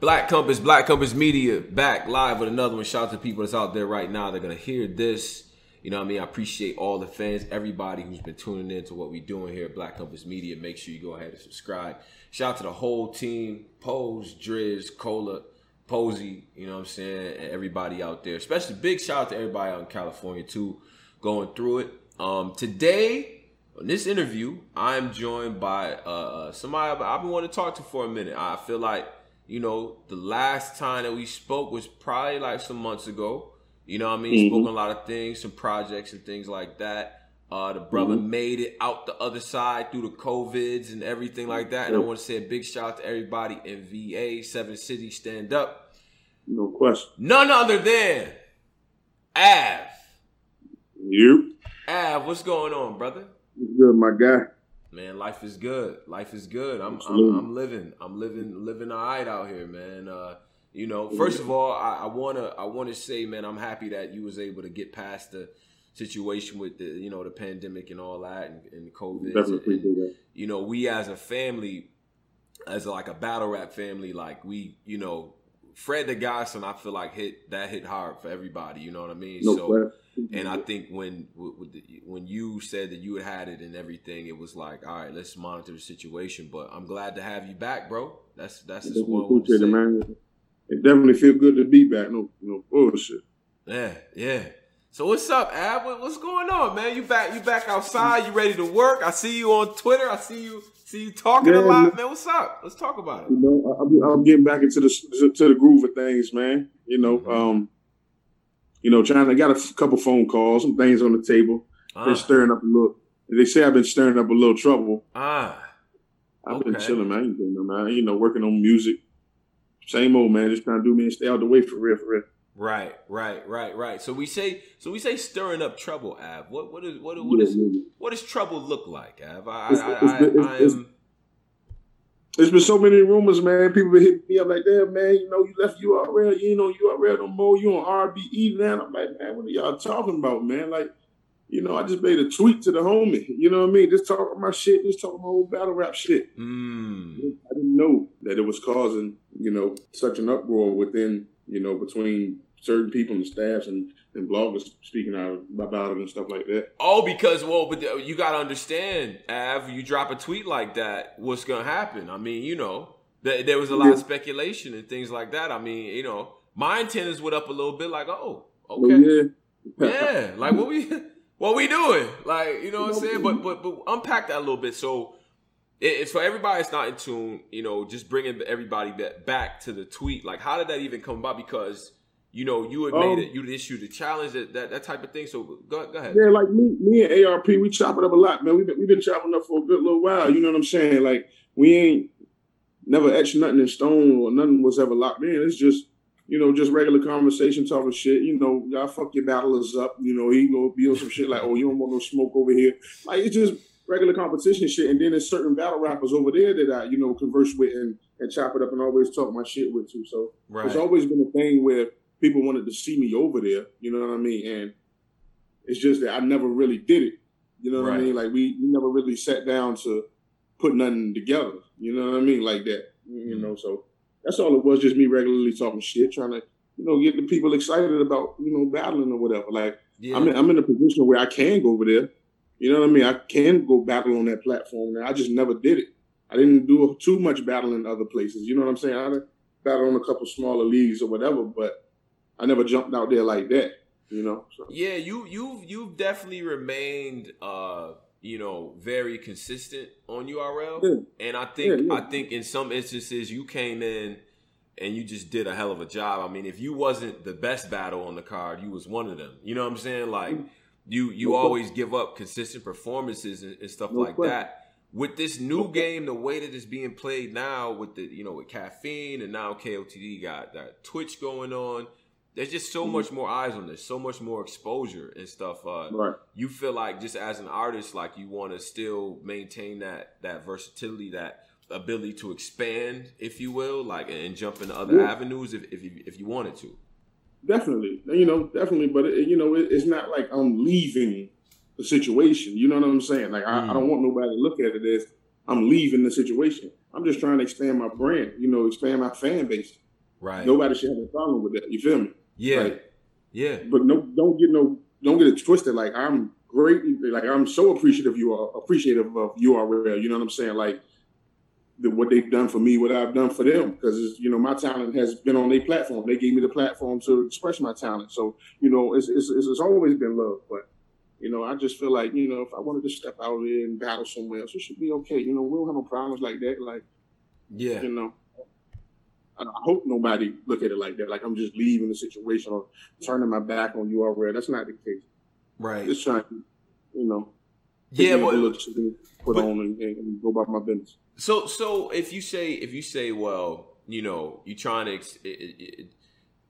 Black Compass, Black Compass Media, back live with another one. Shout out to people that's out there right now. They're gonna hear this. You know what I mean? I appreciate all the fans, everybody who's been tuning in to what we're doing here at Black Compass Media. Make sure you go ahead and subscribe. Shout out to the whole team, Pose, Driz, Cola, Posey, you know what I'm saying, and everybody out there. Especially big shout out to everybody out in California too, going through it. Um, today, in this interview, I'm joined by uh, somebody I've been wanting to talk to for a minute. I feel like, you know, the last time that we spoke was probably like some months ago. You know what I mean? Mhm. Spoke on a lot of things, some projects and things like that. Uh, the brother Mhm. made it out the other side through the COVIDs and everything like that. And I want to say a big shout out to everybody in VA, Seven City, Stand Up. No question. None other than Av. You Av, what's going on, brother? good, my guy. Man, life is good. Life is good. I'm I'm, I'm living. I'm living living all right out here, man. Uh, you know, first of all, I, I wanna I wanna say, man, I'm happy that you was able to get past the situation with the you know the pandemic and all that and, and COVID. Definitely and- appreciate you know, we as a family, as like a battle rap family, like we, you know, Fred the Godson, I feel like hit that hit hard for everybody. You know what I mean? No so. And I think when when you said that you had had it and everything, it was like, all right, let's monitor the situation. But I'm glad to have you back, bro. That's that's just what I want to say. it, man. It definitely feel good to be back. No, no bullshit. Yeah, yeah. So what's up, Ab? What's going on, man? You back? You back outside? You ready to work? I see you on Twitter. I see you see you talking a lot, man. What's up? Let's talk about it. You know, I- I'm, I'm getting back into the to the groove of things, man. You know, Mhm. um, you know, trying to got a couple phone calls, some things on the table. Ah, stirring up a little. They say I've been stirring up a little trouble. ah. I've been chilling, man. I ain't doing nothing, man. You know, working on music. Same old man, just trying to do me and stay out the way for real, for real. Right, right, right, right. So we say, so we say, stirring up trouble, Av. What, what is, what, what is, what does trouble look like, Av? I, I, I, I am. There's been so many rumors, man. People been hitting me up like, "Damn, man, you know, you left URL, you ain't on URL no more. You on RBE now." I'm like, man, what are y'all talking about, man? Like, you know, I just made a tweet to the homie. You know what I mean? Just talking my shit, just talking my old battle rap shit. Mm, I didn't know that it was causing, you know, such an uproar within, you know, between certain people and staffs and, and bloggers speaking out about it and stuff like that. oh, because well, but you got to understand, Av. You drop a tweet like that, what's gonna happen? I mean, you know, th- there was a lot of speculation and things like that. I mean, you know, my antennas went up a little bit, like, oh, Oh, okay, yeah. yeah, like what we what we doing? Like, you know what I'm saying? But but but unpack that a little bit. So it's for everybody that's not in tune, you know, just bringing everybody ba- back to the tweet. Like, how did that even come about? Because you know, you had Um, made it, you'd issued a challenge, that, that that type of thing. So go go ahead. Yeah, like me, me and ARP, we chop it up a lot, man. We've been, we've been chopping up for a good little while. You know what I'm saying? Like we ain't never etched nothing in stone or nothing was ever locked in. It's just you know just regular conversation, talking shit. You know, y'all fuck your battlers up. You know, he go be on some shit like, oh, you don't want no smoke over here. Like it's just regular competition shit. And then there's certain battle rappers over there that I you know converse with and, and chop it up and always talk my shit with too. So Right. it's always been a thing where people wanted to see me over there. You know what I mean? And it's just that I never really did it. You know what Right. I mean? Like we, we never really sat down to put nothing together. You know what I mean? Like that. You know, so that's all it was. Just me regularly talking shit, trying to you know get the people excited about you know battling or whatever. Like yeah. I'm in, I'm in a position where I can go over there. You know what I mean? I can go battle on that platform. Now I just never did it. I didn't do too much battling in other places. You know what I'm saying? I battled on a couple smaller leagues or whatever, but I never jumped out there like that. You know? So, Yeah, you you've you've definitely remained uh you know very consistent on URL, Yeah. and I think Yeah, yeah. I think in some instances you came in and you just did a hell of a job. I mean, if you wasn't the best battle on the card, you was one of them. You know what I'm saying? Like you you No question. always give up consistent performances and, and stuff No like question. that. With this new No game, the way that it's being played now, with the you know with caffeine and now KOTD got that Twitch going on. There's just so much more eyes on this, so much more exposure and stuff. Uh, right. you feel like just as an artist, like you want to still maintain that that versatility, that ability to expand, if you will, like and jump into other Yeah. avenues if if you, if you wanted to. Definitely. You know, definitely. But, it, you know, it, it's not like I'm leaving the situation. You know what I'm saying? Like, I, I don't want nobody to look at it as I'm leaving the situation. I'm just trying to expand my brand, you know, expand my fan base. Right. Nobody should have a problem with that. You feel me? Yeah. Like, yeah. But no, don't get no, don't get it twisted. Like I'm great. Like I'm so appreciative you are appreciative of you are real. You know what I'm saying? Like the, what they've done for me, what I've done for them, because you know my talent has been on their platform. They gave me the platform to express my talent. So you know it's it's, it's, always been love. But you know I just feel like you know if I wanted to step out there and battle somewhere else, it should be okay. You know we don't have no problems like that. Like yeah, you know. I hope nobody look at it like that. Like I'm just leaving the situation or turning my back on URL. That's not the case. Right. Just trying to, you know, yeah, but, put but, on and, and, go about my business. So, so if you say, if you say, well, you know, you're trying to, it, it, it,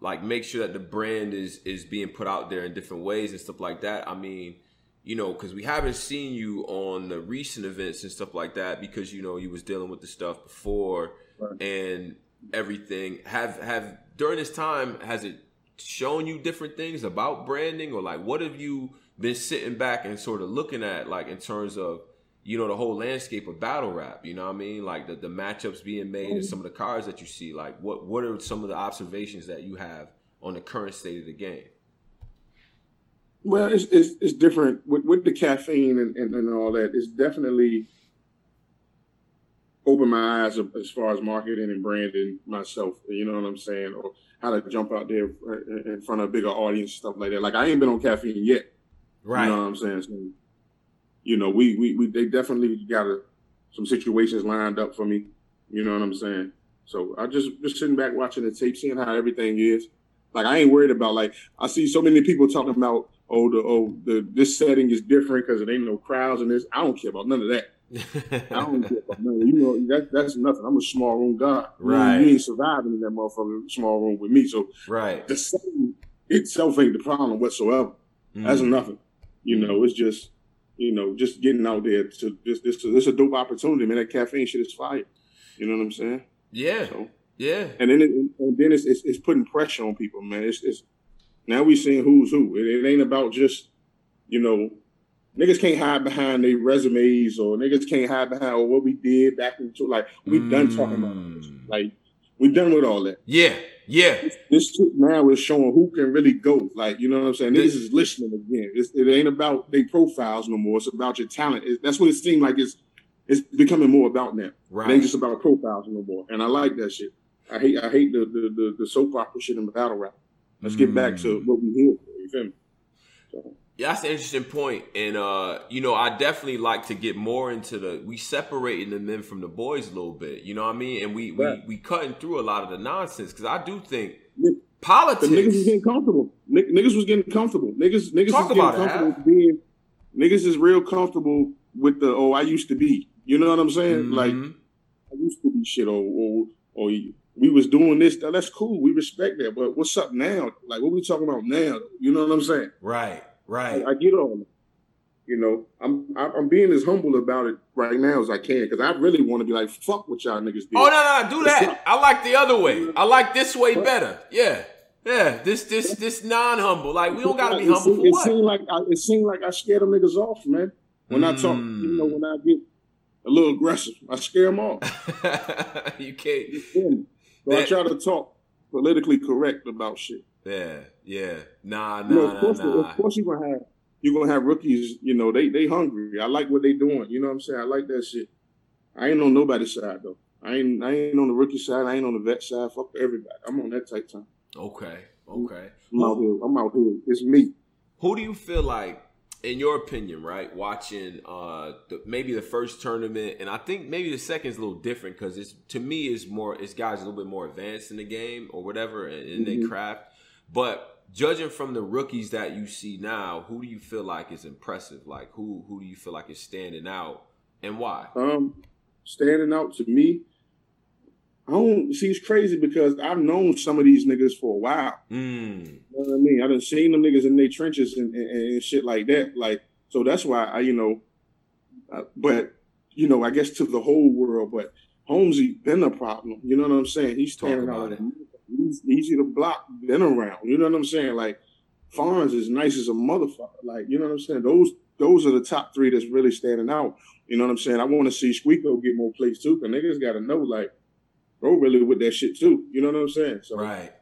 like, make sure that the brand is is being put out there in different ways and stuff like that. I mean, you know, because we haven't seen you on the recent events and stuff like that because you know you was dealing with the stuff before right. and everything. Have have during this time has it shown you different things about branding? Or like what have you been sitting back and sort of looking at like in terms of you know the whole landscape of battle rap? You know what i mean? Like the, the matchups being made and mm-hmm. some of the cards that you see. Like what what are some of the observations that you have on the current state of the game? Well it's it's, it's different. With, with the caffeine and, and, and all that it's definitely opened my eyes as far as marketing and branding myself you know what i'm saying or how to jump out there in front of a bigger audience, stuff like that. Like I ain't been on caffeine yet. Right. You know what I'm saying? So, you know, we, we, we they definitely got a, some situations lined up for me. You know what I'm saying? So I just just sitting back watching the tape, seeing how everything is. Like I ain't worried about like I see so many people talking about oh the oh the this setting is different because it ain't no crowds and this. I don't care about none of that. I don't care about none. You know that that's nothing. I'm a small room guy. Right. You, you ain't surviving in that motherfucking small room with me. So right. The same itself ain't the problem whatsoever. Mm. That's nothing. You know, it's just you know just getting out there to this this this a dope opportunity, man. That caffeine shit is fire. You know what I'm saying? Yeah. So, yeah. And then it, and then it's, it's, it's putting pressure on people, man. It's, it's now we seeing who's who. It, it ain't about just you know niggas can't hide behind their resumes or niggas can't hide behind what we did back into like we mm. done talking about this. Mm. like we done with all that. Yeah, yeah. This, this now is showing who can really go. Like you know what I'm saying. This, is listening again. It's, it ain't about their profiles no more. It's about your talent. It, that's what it seemed like. It's it's becoming more about now. Right. It ain't just about profiles no more. And I like that shit. I hate I hate the the, the, the soap opera shit and battle rap. Let's mm. get back to mm. what we here for. You feel me? That's an interesting point, and uh, you know, I definitely like to get more into the we separating the men from the boys a little bit. You know what I mean? And we we we cutting through a lot of the nonsense because I do think politics. niggas was getting comfortable. N- niggas was getting comfortable. Niggas niggas Talk was getting comfortable being. Niggas is real comfortable with the oh I used to be. You know what I'm saying? Mm-hmm. Like I used to be shit or or or we was doing this. That's cool. We respect that. But what's up now? Like what we talking about now? You know what I'm saying? Right. Right. I, I get on You know, I'm I'm being as humble about it right now as I can because I really want to be like, fuck what y'all niggas do. Oh no, no, do that. I like the other way. I like this way better. Yeah. Yeah, this this this non humble. Like we don't gotta be humble. for It, it seemed like I, it seemed like I scared them niggas off, man. When mm. I talk, you know, when I get a little aggressive, I scare them off. you can't. So that, I try to talk politically correct about shit. Yeah, yeah. Nah, nah, you know, of course, nah, Of course, you're gonna have you're gonna have rookies. You know, they they hungry. I like what they doing. You know what I'm saying? I like that shit. I ain't on nobody's side though. I ain't I ain't on the rookie side. I ain't on the vet side. Fuck everybody. I'm on that type time. Okay, okay. I'm out here. I'm out here. It's me. Who do you feel like, in your opinion, right? Watching uh the, maybe the first tournament, and I think maybe the second is a little different because it's to me is more it's guys a little bit more advanced in the game or whatever in, in mm-hmm. their craft. But judging from the rookies that you see now, who do you feel like is impressive? Like who who do you feel like is standing out and why? Um, standing out to me, I don't see it's crazy because I've known some of these niggas for a while. Mm. You know what I mean? I done seen them niggas in their trenches and, and, and, shit like that. Like, so that's why I, you know, uh, but you know, I guess to the whole world, but Holmesy been a problem. You know what I'm saying? He's talking standing out. He's easy to block, been around. You know what I'm saying? Like Fonz is nice as a motherfucker. Like, you know what I'm saying? Those those are the top three that's really standing out. You know what I'm saying? I want to see Squeako get more plays too, because niggas gotta know, like, bro really with that shit too. You know what I'm saying? So right.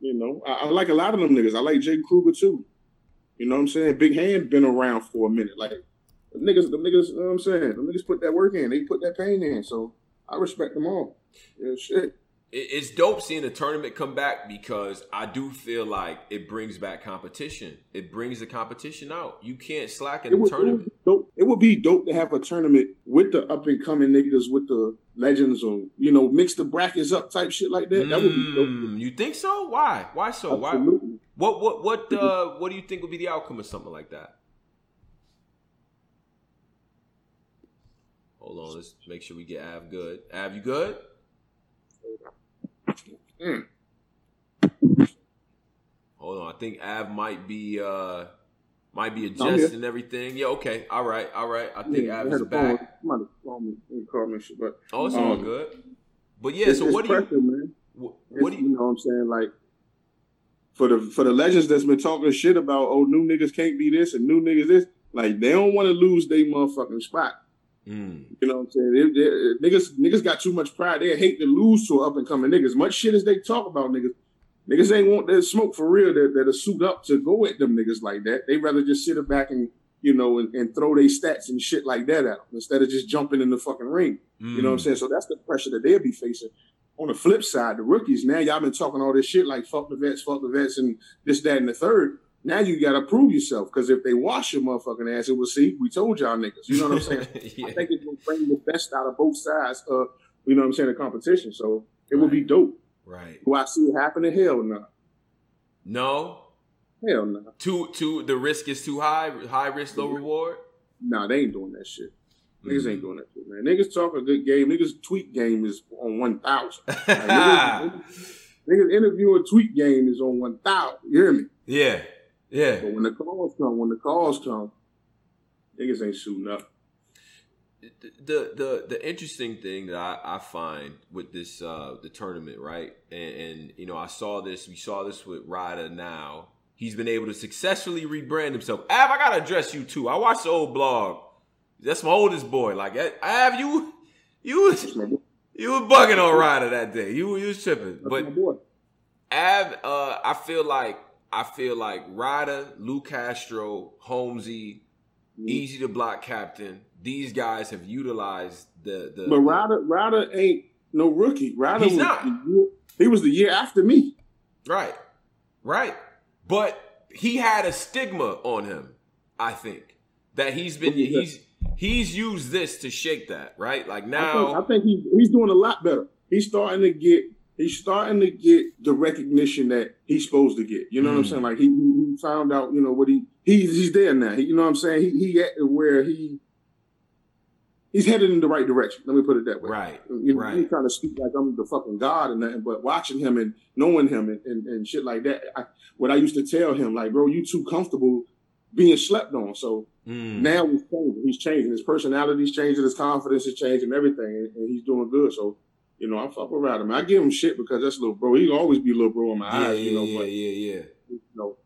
You know, I, I like a lot of them niggas. I like Jay Kruger too. You know what I'm saying? Big Hand been around for a minute. Like the niggas, the niggas, you know what I'm saying? The niggas put that work in. They put that pain in. So I respect them all. Yeah, shit it's dope seeing the tournament come back because I do feel like it brings back competition. It brings the competition out. You can't slack in the tournament. It would, it would be dope to have a tournament with the up and coming niggas, with the legends, or you know, mix the brackets up type shit like that. That would be dope. Mm, you think so? Why? Why so? Absolutely. Why? What what what uh what do you think would be the outcome of something like that? Hold on, let's make sure we get Av good. Av, you good? Mm. Hold on, I think Av might be uh might be adjusting everything. Yeah, okay, all right, all right. I think yeah, Av is back. Somebody call me, call me, but oh, it's um, all good. But yeah, so what do pressure, you? Man. What, what do you? You know what I'm saying? Like for the for the legends that's been talking shit about, oh, new niggas can't be this and new niggas this. Like they don't want to lose their motherfucking spot. Mm. You know what I'm saying? They, they, niggas, niggas got too much pride. They hate to lose to up and coming niggas. Much shit as they talk about niggas, niggas ain't want that smoke for real. That that are suit up to go at them niggas like that. They rather just sit back and you know and, and throw their stats and shit like that at them instead of just jumping in the fucking ring. Mm. You know what I'm mm. saying? So that's the pressure that they'll be facing. On the flip side, the rookies now y'all been talking all this shit like fuck the vets, fuck the vets, and this, that, and the third. Now you got to prove yourself because if they wash your motherfucking ass, it will see. We told y'all niggas. You know what I'm saying? yeah. I think it's gonna bring the best out of both sides. Of, you know what I'm saying? The competition. So it right. will be dope. Right. Do I see it happening? Hell no. No. Hell no. Too too. The risk is too high. High risk, low reward. Nah, they ain't doing that shit. Niggas mm-hmm. ain't doing that shit, man. Niggas talk a good game. Niggas tweet game is on one thousand. Like, niggas, niggas interview a tweet game is on one thousand. You hear me? Yeah. Yeah. But when the calls come, when the calls come, niggas ain't shooting up. The the the interesting thing that I, I find with this uh the tournament, right? And, and you know, I saw this, we saw this with Ryder now. He's been able to successfully rebrand himself. Av, I gotta address you too. I watched the old blog. That's my oldest boy. Like Av, you you was you was bugging on Ryder that day. You you was tripping. That's but Av, uh, I feel like I feel like Ryder, Lou Castro, Holmesy, mm-hmm. Eazy Da Block Captain, these guys have utilized the the. But Ryder, Ryder ain't no rookie. Ryder he's was not. Year, he was the year after me. Right, right. But he had a stigma on him. I think that he's been he's he's used this to shake that right. Like now, I think, I think he's he's doing a lot better. He's starting to get he's starting to get the recognition that he's supposed to get. You know mm. what I'm mm. saying? Like he, he, found out, you know, what he he's he's there now. He, you know what I'm saying? He he at where he he's headed in the right direction. Let me put it that way. Right. You know, right. He kind of speak like I'm the fucking god and nothing, but watching him and knowing him and, and, and shit like that. I, what I used to tell him, like, bro, you too comfortable being slept on. So mm. now he's changing. He's changing. His personality's changing. His confidence is changing. Everything, and, and he's doing good. So you know, I fuck around him. I give him shit because that's little bro. He'll always be little bro in my yeah, eyes, you know. Yeah, but, yeah, yeah. You know,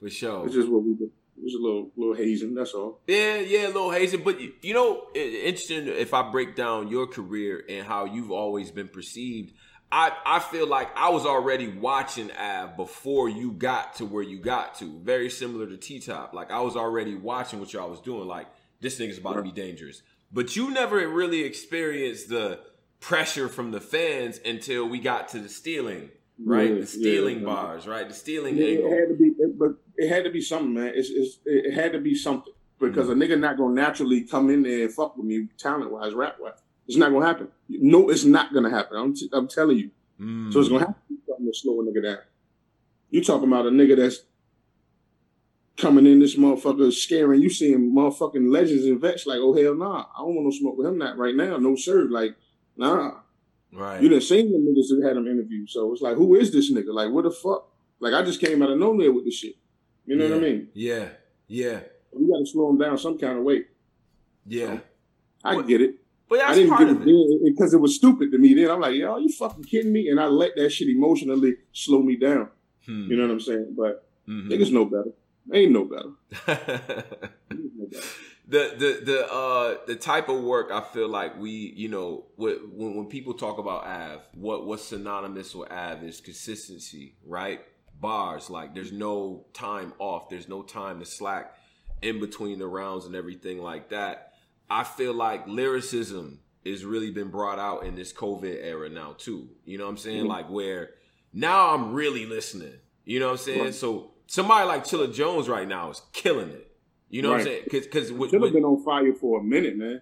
for sure. It's just what we do. It's a little, little hazing. That's all. Yeah, yeah, a little hazing. But you know, interesting. If I break down your career and how you've always been perceived, I I feel like I was already watching Av before you got to where you got to. Very similar to T Top. Like I was already watching what y'all was doing. Like this thing is about to be dangerous. But you never really experienced the pressure from the fans until we got to the stealing, right? Yeah, the stealing yeah, bars, right? The stealing yeah, angle. It had to be, it, but it had to be something, man. It's, it's it had to be something because mm-hmm. a nigga not gonna naturally come in there and fuck with me, talent wise, rap wise. It's not gonna happen. No, it's not gonna happen. I'm, t- I'm telling you. Mm. So it's gonna have to be something to slow a nigga down. You talking about a nigga that's coming in this motherfucker scaring you seeing motherfucking legends and vets like, oh hell nah, I don't want no smoke with him not right now. No sir. Like Nah. Right. You didn't see the niggas that had them interviewed. So it's like, who is this nigga? Like, what the fuck? Like, I just came out of nowhere with this shit. You know yeah. what I mean? Yeah. Yeah. You got to slow him down some kind of way. Yeah. So, I but, get it. But that's I didn't part get of it because it was stupid to me. Then I'm like, yo, are you fucking kidding me? And I let that shit emotionally slow me down. Hmm. You know what I'm saying? But mm-hmm. niggas know better. Ain't no better. no better. The the the uh the type of work I feel like we you know when when people talk about Av, what what's synonymous with Av is consistency, right? Bars like there's no time off, there's no time to slack in between the rounds and everything like that. I feel like lyricism is really been brought out in this COVID era now too. You know what I'm saying? Mm-hmm. Like where now I'm really listening. You know what I'm saying? Right. So somebody like Chilla Jones right now is killing it. You know right. what I'm saying? Because because should have been on fire for a minute, man.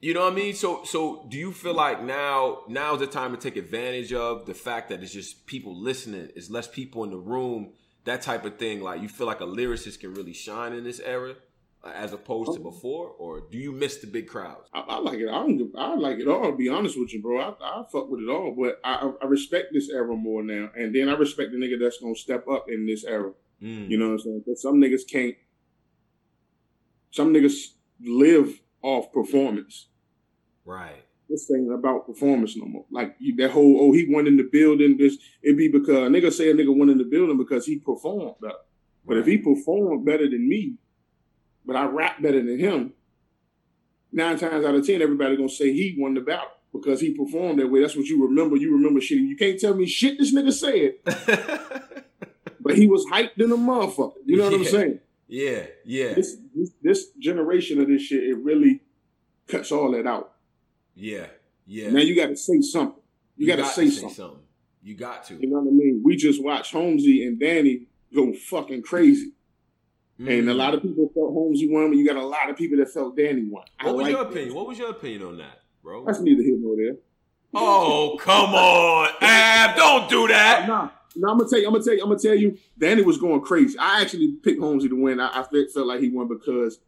You know what I mean? So so do you feel like now now's the time to take advantage of the fact that it's just people listening, it's less people in the room, that type of thing. Like you feel like a lyricist can really shine in this era uh, as opposed to oh. before, or do you miss the big crowds? I, I like it. I don't. I like it all. To be honest with you, bro. I, I fuck with it all, but I, I respect this era more now, and then I respect the nigga that's gonna step up in this era. Mm. You know what I'm saying? Because some niggas can't some niggas live off performance. Right. This thing about performance no more. Like you, that whole oh he went in the building. This it be because a nigga say a nigga went in the building because he performed better. But if he performed better than me, but I rap better than him, nine times out of ten everybody gonna say he won the battle because he performed that way. That's what you remember. You remember shit. You can't tell me shit this nigga said. but he was hyped in a motherfucker. You know what yeah. I'm saying? Yeah, yeah. This, this, this generation of this shit, it really cuts all that out. Yeah, yeah. Now you got to say something. You, you got to say, say something. something. You got to. You know what I mean? We just watched Holmesy and Danny go fucking crazy. Mm. And a lot of people felt Holmesy won, but you got a lot of people that felt Danny won. What I was like your opinion? That. What was your opinion on that, bro? That's neither here nor there. Oh, come on, Ab! Don't do that. Nah, no, I'm gonna tell you. I'm gonna tell you. I'm gonna tell you. Danny was going crazy. I actually picked Holmesy to win. I, I felt like he won because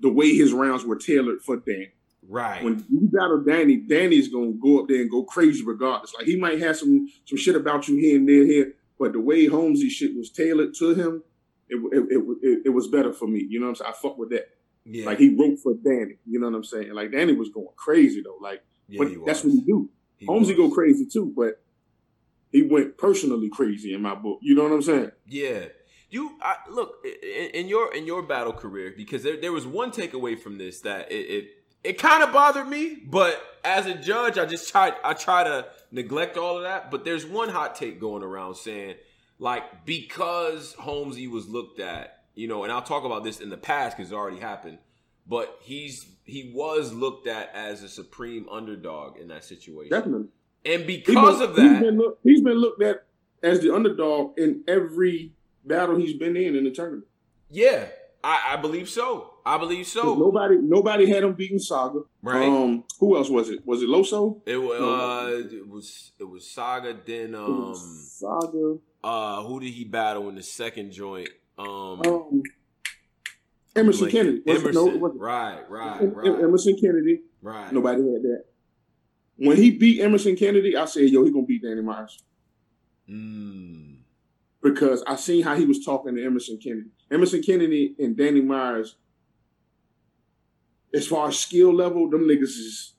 the way his rounds were tailored for Dan. Right. When you battle Danny, Danny's gonna go up there and go crazy regardless. Like he might have some some shit about you here and there here, but the way Holmesy shit was tailored to him, it it, it, it, it was better for me. You know what I'm saying? I fuck with that. Yeah. Like he wrote for Danny. You know what I'm saying? Like Danny was going crazy though. Like, yeah, but that's what he do. He Holmesy was. go crazy too, but he went personally crazy in my book. You know what I'm saying? Yeah. You I, look in, in, your in your battle career because there, there was one takeaway from this that it it, it kind of bothered me, but as a judge, I just try I try to neglect all of that. But there's one hot take going around saying like because Holmesy was looked at, you know, and I'll talk about this in the past because it already happened. But he's he was looked at as a supreme underdog in that situation. Definitely. And because been, of that, he's been, look, he's been looked at as the underdog in every battle he's been in in the tournament. Yeah, I, I believe so. I believe so. Nobody, nobody had him beating Saga. Right. Um, who else was it? Was it Loso? It was. Uh, it was. It was Saga. Then um, Saga. Uh, who did he battle in the second joint? Um, um Emerson Kennedy. Emerson. No, right, right, right. Emerson Kennedy. Right. Nobody had that. When he beat Emerson Kennedy, I said, "Yo, he gonna beat Danny Myers." Mm. Because I seen how he was talking to Emerson Kennedy. Emerson Kennedy and Danny Myers, as far as skill level, them niggas is.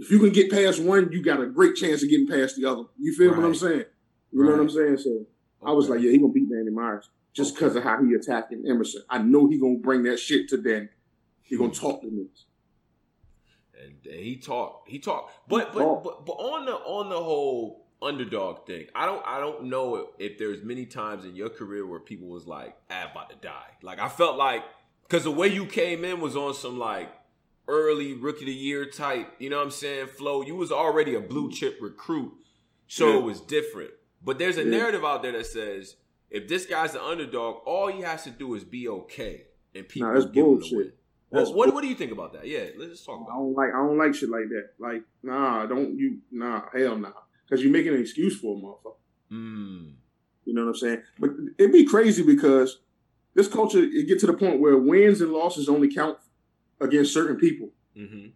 If you can get past one, you got a great chance of getting past the other. You feel right. what I'm saying? You right. know what I'm saying? So okay. I was like, yeah, he gonna beat Danny Myers just because okay. of how he attacking Emerson. I know he gonna bring that shit to Danny. He gonna hmm. talk to niggas and, he talked. He talked. But but, but but on the on the whole underdog thing, I don't I don't know if there's many times in your career where people was like, ah, "I'm about to die." Like I felt like because the way you came in was on some like early rookie of the year type. You know what I'm saying? Flow. You was already a blue chip recruit, so yeah. it was different. But there's a yeah. narrative out there that says if this guy's the underdog, all he has to do is be okay, and people nah, give bullshit. him the win. Well, what what do you think about that? Yeah, let's talk about. I don't like I don't like shit like that. Like, nah, don't you nah, hell nah, because you're making an excuse for a motherfucker. Mm. You know what I'm saying? But it'd be crazy because this culture it get to the point where wins and losses only count against certain people. Mm-hmm.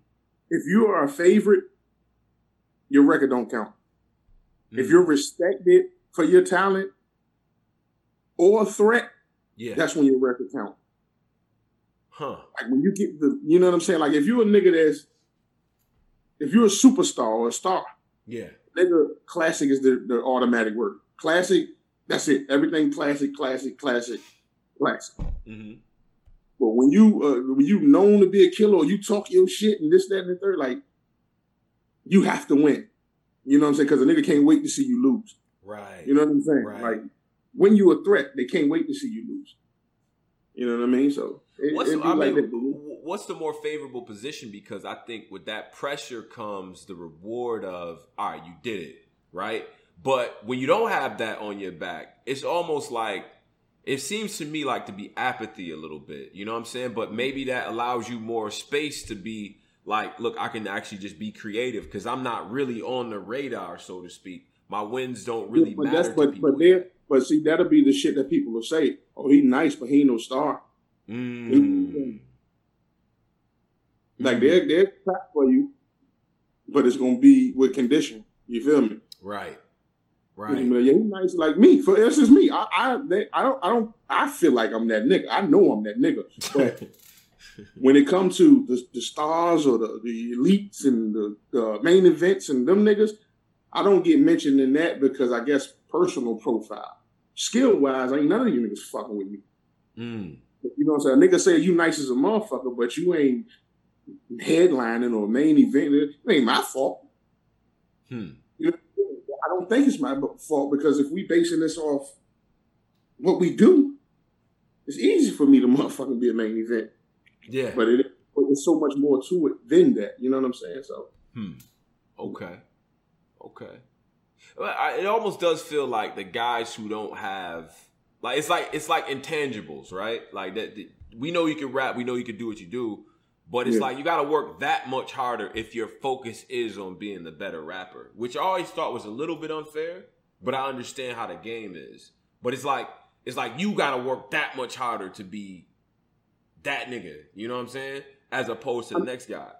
If you are a favorite, your record don't count. Mm. If you're respected for your talent or a threat, yeah, that's when your record count. Huh. Like when you get the, you know what I'm saying? Like if you're a nigga that's, if you're a superstar or a star, yeah, nigga, classic is the, the automatic word. Classic, that's it. Everything classic, classic, classic, classic. Mm-hmm. But when you uh, when you known to be a killer, or you talk your shit and this, that, and the third, like you have to win. You know what I'm saying? Because a nigga can't wait to see you lose. Right. You know what I'm saying? Right. Like when you a threat, they can't wait to see you lose. You know what I mean? So it, What's, I like mean, what's the more favorable position? Because I think with that pressure comes the reward of, all right, you did it, right? But when you don't have that on your back, it's almost like it seems to me like to be apathy a little bit. You know what I'm saying? But maybe that allows you more space to be like, look, I can actually just be creative because I'm not really on the radar, so to speak. My wins don't really Yeah, but matter that's to but people. but there but see that'll be the shit that people will say. Oh, he nice, but he ain't no star. Mm. Like they're they're for you, but it's gonna be with condition. You feel me? Right. Yeah, Right. he nice like me. For instance, me, I I they, I don't I don't I feel like I'm that nigga. I know I'm that nigga. But when it comes to the, the stars or the, the elites and the, the main events and them niggas, I don't get mentioned in that because I guess personal profile. Skill wise, ain't none of you niggas fucking with me. Mm. You know what I'm saying? A nigga say you nice as a motherfucker, but you ain't headlining or main event. It ain't my fault. Hmm. You know, I don't think it's my fault because if we basing this off what we do, it's easy for me to motherfucking be a main event. Yeah. But it but there's so much more to it than that. You know what I'm saying? So Hmm. Okay. Okay. Well, I, it almost does feel like the guys who don't have like it's like it's like intangibles, right? Like that. that- we know you can rap. We know you can do what you do. But it's Yeah. like you got to work that much harder if your focus is on being the better rapper, which I always thought was a little bit unfair. But I understand how the game is. But it's like it's like you got to work that much harder to be that nigga. You know what I'm saying? As opposed to the next guy.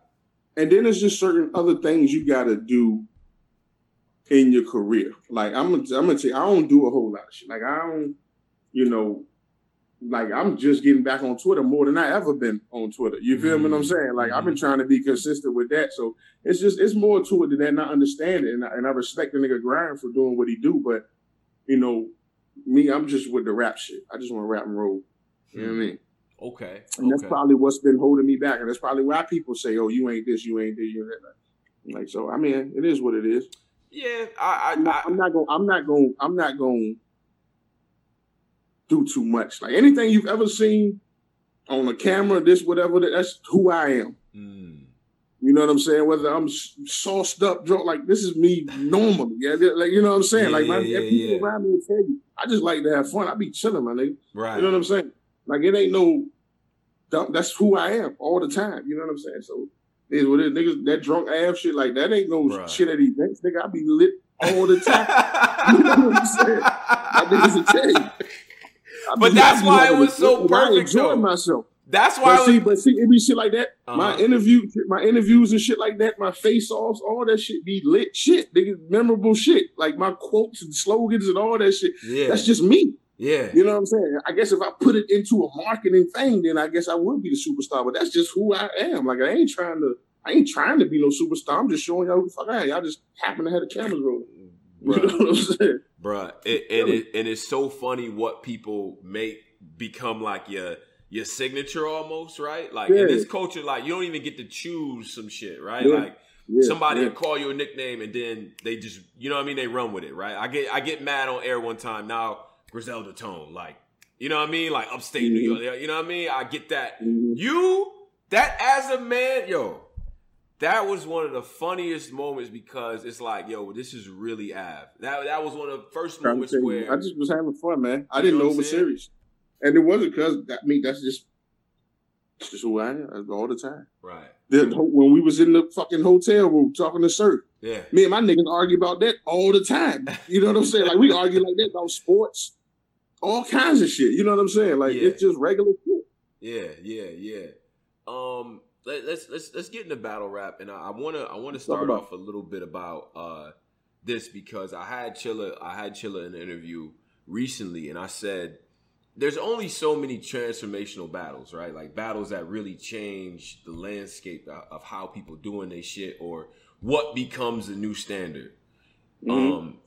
and then there's just certain other things you got to do in your career. Like I'm, gonna, I'm gonna you, I don't do a whole lot of shit. Like I don't, you know, like I'm just getting back on Twitter more than I ever been on Twitter. You feel me? What I'm mm-hmm. saying? Like I've been mm-hmm. trying to be consistent with that. So it's just it's more to it than that. Not understanding, and I, and I respect the nigga grind for doing what he do. But you know, me, I'm just with the rap shit. I just want to rap and roll. You know what I hmm. mean? Okay. And that's probably what's been holding me back. And that's probably why people say, oh, you ain't this, you ain't this, you ain't that. Like, so, I mean, it is what it is. Yeah, I, I'm I, not, I'm not going, I'm not going, I'm not going to do too much. Like anything you've ever seen on a camera, this, whatever, that's who I am. Mm, You know what I'm saying? Whether I'm sauced up, drunk, like this is me normally. Yeah, like you know what I'm saying. Yeah, like my yeah, people yeah. around me will tell you, I just like to have fun. I be chilling, my nigga. right. You know what I'm saying? Like it ain't no. dumb- That's who I am all the time. You know what I'm saying? So is what it. Niggas that drunk ass shit like that ain't no Right. shit at events. Nigga, I be lit all the time. you know what I'm saying? That niggas will tell you. I But that's why it was so I perfect, though. myself. That's why. But I see, was, but see, it be shit like that. My Uh-huh. interview, my interviews and shit like that, my face offs, all that shit be lit shit. Nigga, memorable shit. Like my quotes and slogans and all that shit. yeah, That's just me. yeah, You know what I'm saying? I guess if I put it into a marketing thing, then I guess I would be the superstar. But that's just who I am. Like I ain't trying to, I ain't trying to be no superstar. I'm just showing y'all who the fuck I am. Y'all just happen to have the cameras rolling. You know what I'm saying? bruh. It, and it and it's so funny what people make become like your your signature almost, right? Like in this culture, like you don't even get to choose some shit, right? Yeah. Like Yeah, somebody yeah. will call you a nickname and then they just you know what I mean they run with it right I get I get mad on air one time now Griselda Tone like you know what I mean like upstate New Mhm. York you know what I mean I get that Mhm. you that as a man yo that was one of the funniest moments because it's like yo this is really Av that that was one of the first moments you, where I just was having fun, man. I didn't know know it was serious, and it wasn't because that. I mean, that's just, it's just who I am all the time. right The, when we was in the fucking hotel room talking to Sir, yeah me and my niggas argue about that all the time. You know what I'm saying? Like we argue like that about sports, all kinds of shit. You know what I'm saying? Like Yeah. it's just regular shit. Yeah, yeah, yeah. Um, let, let's let's let's get into battle rap, and I, I wanna I wanna start off a little bit about uh this because I had Chilla I had Chilla in an interview recently, and I said there's only so many transformational battles, right? Like battles that really change the landscape of, how people doing their shit or what becomes the new standard. Mhm. Um,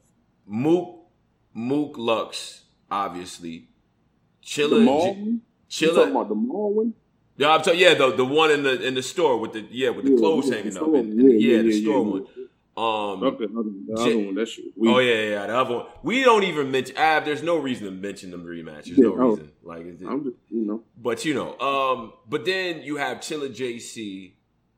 Mook Mook Lux, obviously. the Chilla, mall J- one? You talking Chilla, about the mall one? Yeah, I'm telling. Yeah, the the one in the in the store with the yeah with the yeah, clothes hanging the up. And, and, yeah, yeah, the store one. Um, okay, the other one, that shit. oh yeah, yeah, the other one. We don't even mention. Ab, there's no reason to mention them rematch. There's no reason. Like, it, I'm just, you know. But you know, um, but then you have Chilla JC,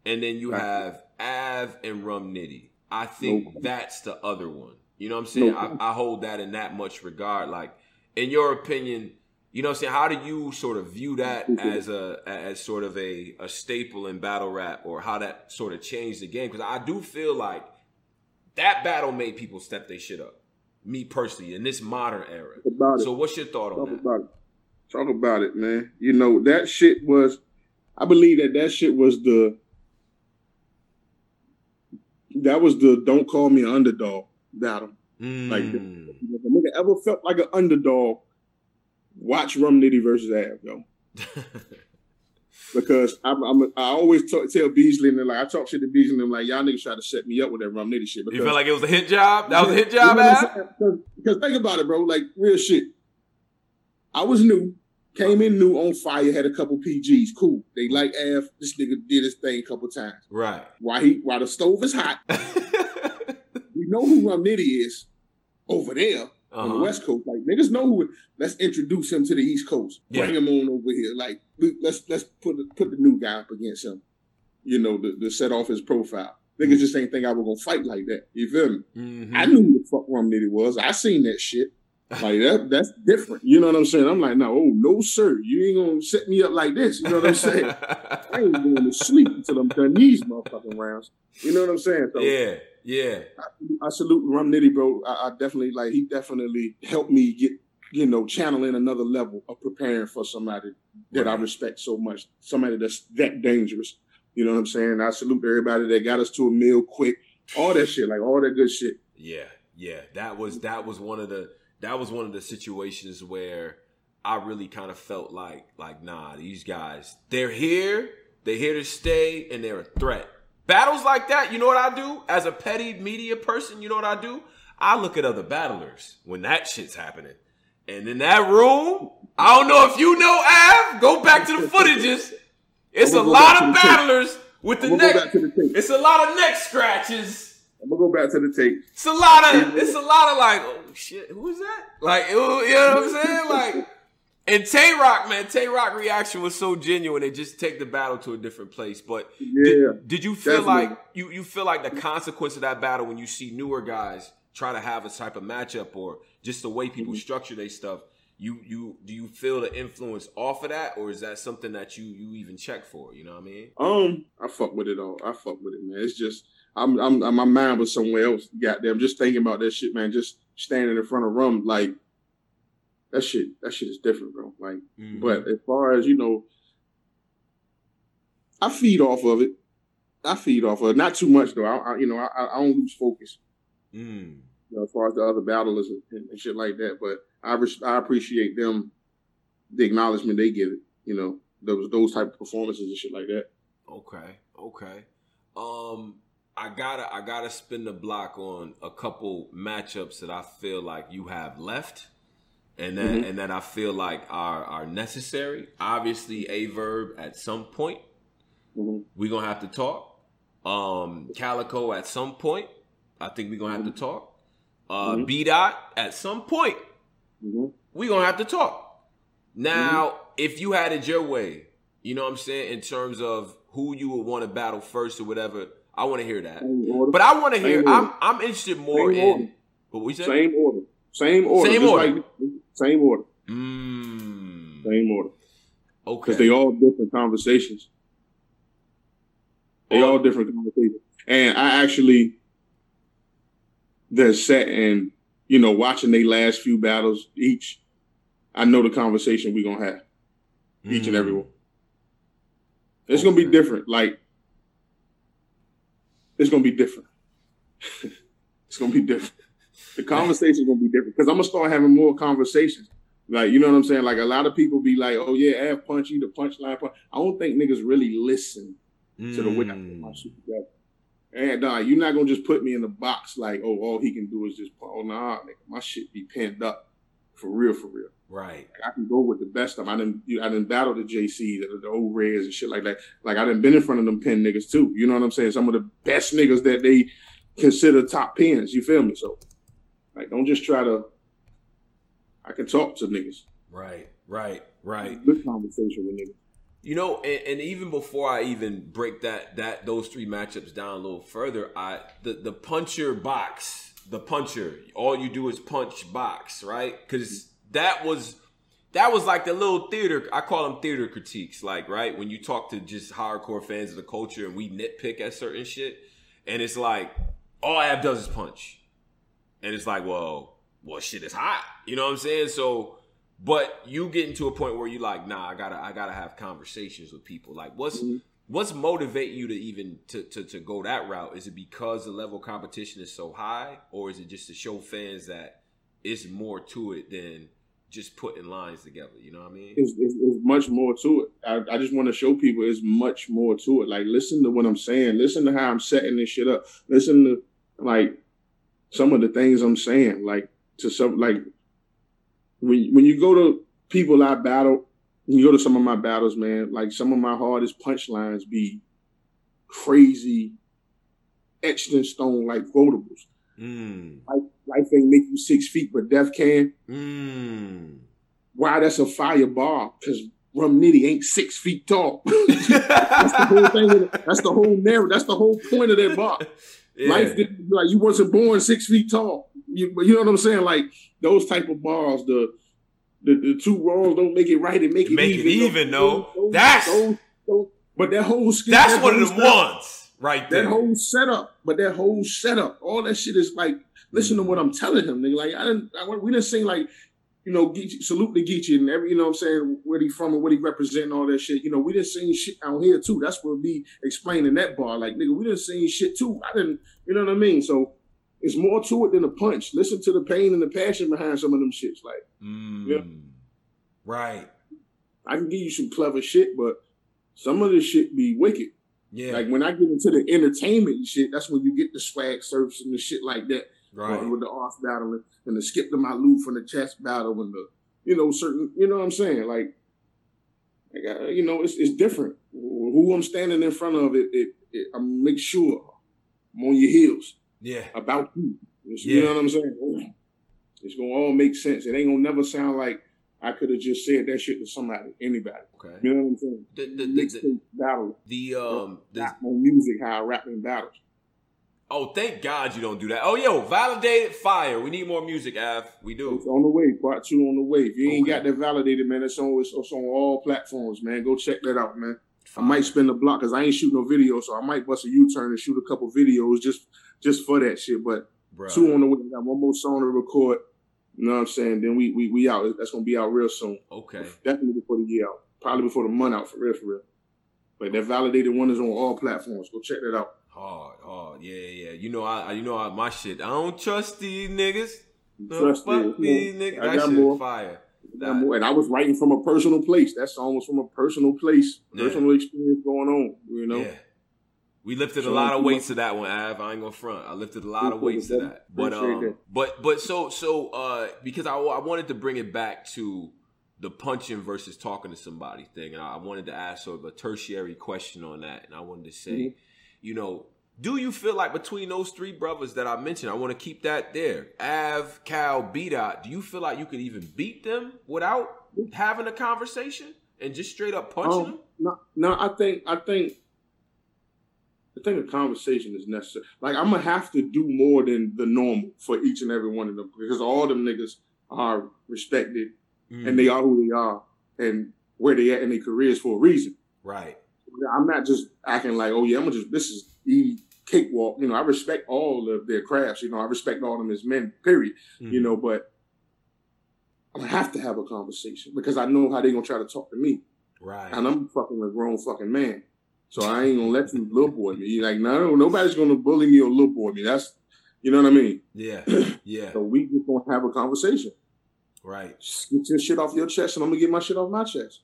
and then you have Av and Rum Nitty. I think nope. that's the other one. You know what I'm saying? Nope. I, I hold that in that much regard. Like, in your opinion, you know what I'm saying? How do you sort of view that as a as sort of a, a staple in battle rap or how that sort of changed the game? Because I do feel like that battle made people step their shit up. Me personally, in this modern era. So, what's your thought Talk on that? About it. Talk about it, man. You know that shit was. I believe that that shit was the. That was the don't call me an underdog battle. Mm. Like, if a nigga ever felt like an underdog, watch Rum Nitty versus Av, yo. because I'm, I'm I always talk, tell Beasley and like I talk shit to Beasley and I'm like y'all niggas try to set me up with that rum nitty shit. Because, you feel like it was a hit job? That was a hit job, man. Because think about it, bro. Like real shit. I was new, came in new on fire, had a couple PGs. Cool. They like Av. This nigga did his thing a couple times. Right. Why he? Why the stove is hot? we know who Rum Nitty is over there uh-huh. on the uh-huh. West Coast. Like niggas know who. Let's introduce him to the East Coast. Yeah. Bring him on over here. Like let's let's put put the new guy up against him. You know, to, to set off his profile. Niggas mm-hmm. just ain't think I was gonna fight like that. You feel me? Mm-hmm. I knew who the fuck Rum Nitty was. I seen that shit. Like that, that's different. You know what I'm saying? I'm like, no, oh no, sir, you ain't gonna set me up like this. You know what I'm saying? I ain't going to sleep until I'm done these motherfucking rounds. You know what I'm saying? So, yeah, yeah. I, I salute Rum Nitty, bro. I, I, definitely like he definitely helped me get you know channeling another level of preparing for somebody that right. I respect so much, somebody that's that dangerous. You know what I'm saying? I salute everybody that got us to a meal quick, all that shit, like all that good shit. Yeah, yeah. That was that was one of the that was one of the situations where I really kind of felt like like nah, these guys they're here, they're here to stay, and they're a threat. Battles like that, you know what I do as a petty media person? You know what I do? I look at other battlers when that shit's happening. And in that room, I don't know if you know Av, go back to the footages. It's a lot of battlers with the neck. The it's a lot of neck scratches I'm gonna go back to the tape. It's a lot of it's a lot of like, oh shit, who is that? Like, oh, you know what I'm saying? Like, and Tay Roc, man, Tay Roc reaction was so genuine. They just take the battle to a different place. But yeah, did, did you feel definitely. like you you feel like the consequence of that battle when you see newer guys try to have a type of matchup or just the way people mm-hmm. structure their stuff? You you do you feel the influence off of that, or is that something that you you even check for? You know what I mean? Um, I fuck with it all. I fuck with it, man. It's just I'm, I'm, my mind was somewhere else. Goddamn, just thinking about that shit, man. Just standing in front of rum, like that shit. That shit is different, bro. Like, mm-hmm. but as far as you know, I feed off of it. I feed off of it. Not too much though. I, I you know, I, I don't lose focus. Mm. You know, as far as the other battlers and, and, shit like that, but I res- I appreciate them, the acknowledgement they give it. You know, those those type of performances and shit like that. Okay, okay. Um, I gotta I gotta spin the block on a couple matchups that I feel like you have left, and that mm-hmm. and that I feel like are are necessary. Obviously, Aye Verb at some point mm-hmm. we're gonna have to talk. Um, Calicoe at some point, I think we're gonna have to mm-hmm. talk. Uh, mm-hmm. B dot at some point mm-hmm. we're gonna have to talk. Now, if you had it your way, you know what I'm saying in terms of who you would want to battle first or whatever I want to hear that. But I want to hear. I'm I'm interested more Same in. Order. What we say? Same order. Same order. Same order. Like, same order. Mm. Same order. Okay. Because they all different conversations. They oh. all different conversations. And I actually they're set and you know watching their last few battles each. I know the conversation we're gonna have each mm. and every mm. one. It's okay. gonna be different. Like it's gonna be different. it's gonna be different. The conversation is gonna be different because I'm gonna start having more conversations. Like, you know what I'm saying? Like a lot of people be like, "Oh yeah, Av punchy, the punchline punch." I don't think niggas really listen mm. to the way I put my shit together. And uh, you're not gonna just put me in the box like, "Oh, all he can do is just." Oh nah, nigga, my shit be pinned up for real, for real. Right. Like, I can go with the best of them. I didn't, you I didn't battle the JC, the, the old Reds and shit like that. Like I didn't been in front of them pen niggas too. You know what I'm saying? Some of the best niggas that they consider top pins, You feel me? So, like, don't just try to. I can talk to niggas. Right. Right. Right. Good conversation with niggas. You know, and, and, even before I even break that that those three matchups down a little further, I the the puncher box, the puncher, all you do is punch box, right? Because that was that was like the little theater. I call them theater critiques, like right when you talk to just hardcore fans of the culture and we nitpick at certain shit, and it's like all Ab does is punch, and it's like, well, well, shit is hot. You know what I'm saying? So but you getting to a point where you like, nah, I gotta, I gotta have conversations with people. Like, what's mm-hmm. what's motivate you to even to, to to go that route? Is it because the level of competition is so high, or is it just to show fans that it's more to it than just putting lines together? You know what I mean? It's, it's, it's much more to it. I, I just want to show people it's much more to it. Like, listen to what I'm saying. Listen to how I'm setting this shit up. Listen to like some of the things I'm saying. Like to some like when when you go to people I battle, you go to some of my battles, man. Like some of my hardest punchlines be crazy, etched in stone like quotables. Mm. Life, life ain't make you six feet, but death can. Mm. Why that's a fire bar? Because Rum Nitty ain't six feet tall. that's the whole thing. That's the whole narrative. That's the whole point of that bar. Yeah. Life like you wasn't born six feet tall. You, you know what I'm saying? Like those type of bars, the the, the two wrongs don't make it right and make it make even. it even, no. That's those, those, but that whole that's that one of the ones right there. That whole setup, but that whole setup, all that shit is like. Listen to what I'm telling him, nigga. Like I didn't, I, we didn't sing like you know, Geechee, salute to Geechee and every, you know what I'm saying, where he from and what he represent and all that shit. You know, we didn't sing shit out here too. That's what we explaining that bar. Like, nigga, we didn't sing shit too. I didn't, you know what I mean? So it's more to it than a punch. Listen to the pain and the passion behind some of them shits. Like, mm, yeah. Right. I can give you some clever shit, but some of this shit be wicked. Yeah. Like when I get into the entertainment shit, that's when you get the swag surfs and the shit like that. Right. With the off battle and the skip to my loop from the chest battle and the, you know, certain, you know what I'm saying? Like, like you know, it's, it's different. Who I'm standing in front of, it, it, it I make sure I'm on your heels. Yeah. About you. You yeah. know what I'm saying? It's gonna all make sense. It ain't gonna never sound like I could have just said that shit to somebody, anybody. Okay. You know what I'm saying? The the, the, the battle. The um the, rap on music, how I rap in battles. Oh, thank God you don't do that. Oh, yo, validated fire. We need more music, Av. We do. It's on the way. Part two on the way. If you ain't got that validated, man, it's on, it's, it's on all platforms, man. Go check that out, man. Fine. I might spend a block because I ain't shooting no video, so I might bust a U-turn and shoot a couple videos just just for that shit. But Bruh. two on the way. got one more song to record. You know what I'm saying? Then we we we out. That's gonna be out real soon. Okay. Definitely before the year out. Probably before the month out for real, for real. But that validated one is on all platforms. Go check that out. Hard, hard, yeah, yeah. You know, I, you know, I, my shit. I don't trust these niggas. Trust fuck these niggas. I that got shit more. fire. And I was writing from a personal place. That song was from a personal place, personal yeah. experience going on. You know. Yeah. We lifted a lot of weights to that one, Av. I ain't gonna front. I lifted a lot of weights to that. But um, but but so so uh, because I I wanted to bring it back to the punching versus talking to somebody thing, and I wanted to ask sort of a tertiary question on that, and I wanted to say. Mm-hmm you know, do you feel like between those three brothers that I mentioned, I want to keep that there, Av, Cal, B Dot, do you feel like you could even beat them without having a conversation and just straight up punching um, them? No, no, I think I think I think a conversation is necessary. Like I'm gonna have to do more than the normal for each and every one of them because all them niggas are respected mm. and they are who they are and where they at in their careers for a reason. Right. I'm not just acting like, oh yeah, I'm gonna just this is the cakewalk. You know, I respect all of their crafts. You know, I respect all of them as men. Period. Mm-hmm. You know, but I'm gonna have to have a conversation because I know how they're gonna try to talk to me. Right. And I'm fucking a grown fucking man. So I ain't gonna let you little boy me. Like, no, nobody's gonna bully me or little boy me. That's you know what I mean? Yeah. Yeah. so we just gonna have a conversation. Right. Just get your shit off your chest and I'm gonna get my shit off my chest.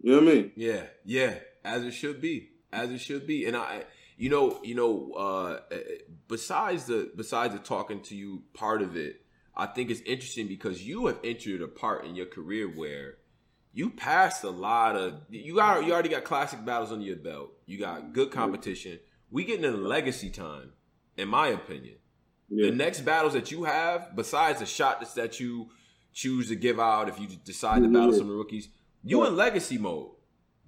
You know what I mean? Yeah, yeah as it should be, as it should be. And I, you know, you know, uh, besides the besides the talking to you part of it, I think it's interesting because you have entered a part in your career where you passed a lot of you got you already got classic battles under your belt. You got good competition. We getting in legacy time, in my opinion. Yeah. The next battles that you have, besides the shot that you choose to give out if you decide to battle some rookies, you in legacy mode.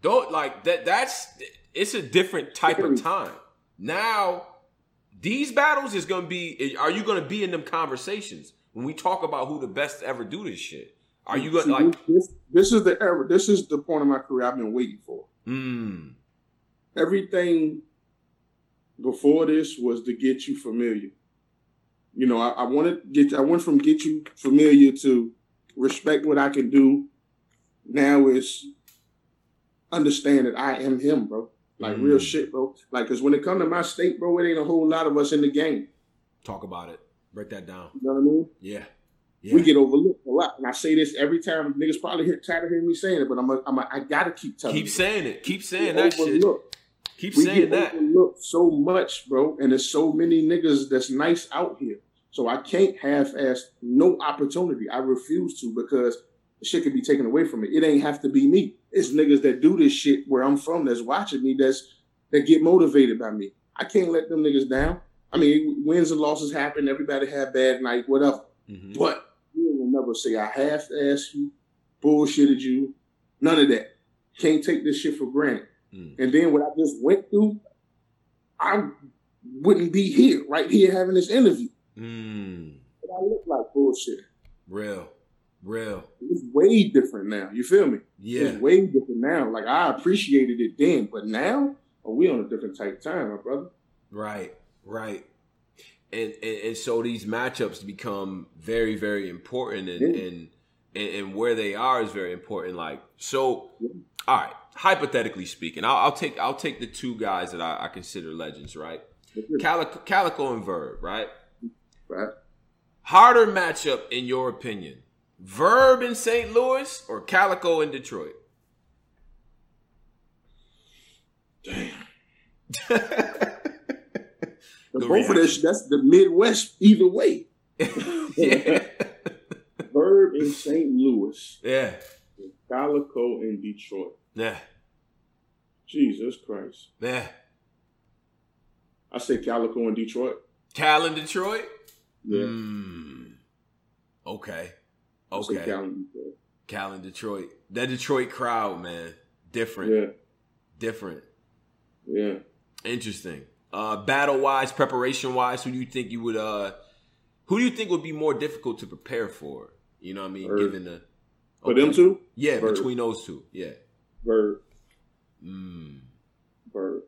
Don't like that. That's it's a different type of time now. These battles is gonna be. Are you gonna be in them conversations when we talk about who the best to ever do this shit? Are you going to like this? This is the ever. This is the point of my career I've been waiting for. Mm. Everything before this was to get you familiar. You know, I, I wanted get. I went from get you familiar to respect what I can do. Now is understand that I am him, bro. Like mm. real shit, bro. Like, cause when it come to my state, bro, it ain't a whole lot of us in the game. Talk about it. Break that down. You know what I mean? Yeah. Yeah. We get overlooked a lot, and I say this every time. Niggas probably hear, tired of hearing me saying it, but I'm, a, I'm a, I gotta keep telling. Keep saying it. Keep saying that overlooked. shit. Keep we saying that. Overlooked so much, bro, and there's so many niggas that's nice out here. So I can't half-ass no opportunity. I refuse to because shit could be taken away from me. It ain't have to be me. It's niggas that do this shit where I'm from that's watching me that's that get motivated by me. I can't let them niggas down. I mean, wins and losses happen. Everybody have bad night, whatever. Mm-hmm. But you will never say I half-assed you, bullshitted you, none of that. Can't take this shit for granted. Mm. And then what I just went through, I wouldn't be here, right here, having this interview. Mm. But I look like bullshit. Real. Real. It's way different now. You feel me? Yeah. It's way different now. Like I appreciated it then, but now, oh, we on a different type of time, my brother. Right. Right. And, and, and so these matchups become very very important and, yeah. and, and and where they are is very important. Like so, yeah. all right. Hypothetically speaking, I'll, I'll, take I'll take the two guys that I, I consider legends, right? Calico, Calico and Verb, right? Right. Harder matchup in your opinion, Verb in St. Louis or Calico in Detroit? Damn. both reaction. of this, that's the Midwest either way. yeah. Verb in St. Louis. Yeah. Calico in Detroit. Yeah. Jesus Christ. Yeah. I say Calico in Detroit. Cal in Detroit? Yeah. Mm. Okay. Okay. Cal in Detroit. Detroit. That Detroit crowd, man. Different. Yeah. Different. Yeah. Interesting. Uh, battle wise, preparation wise, who do you think you would uh who do you think would be more difficult to prepare for? You know what I mean? Bird. Given the okay. For them two? Yeah, Bird. between those two. Yeah. Bird. Mm. Bird.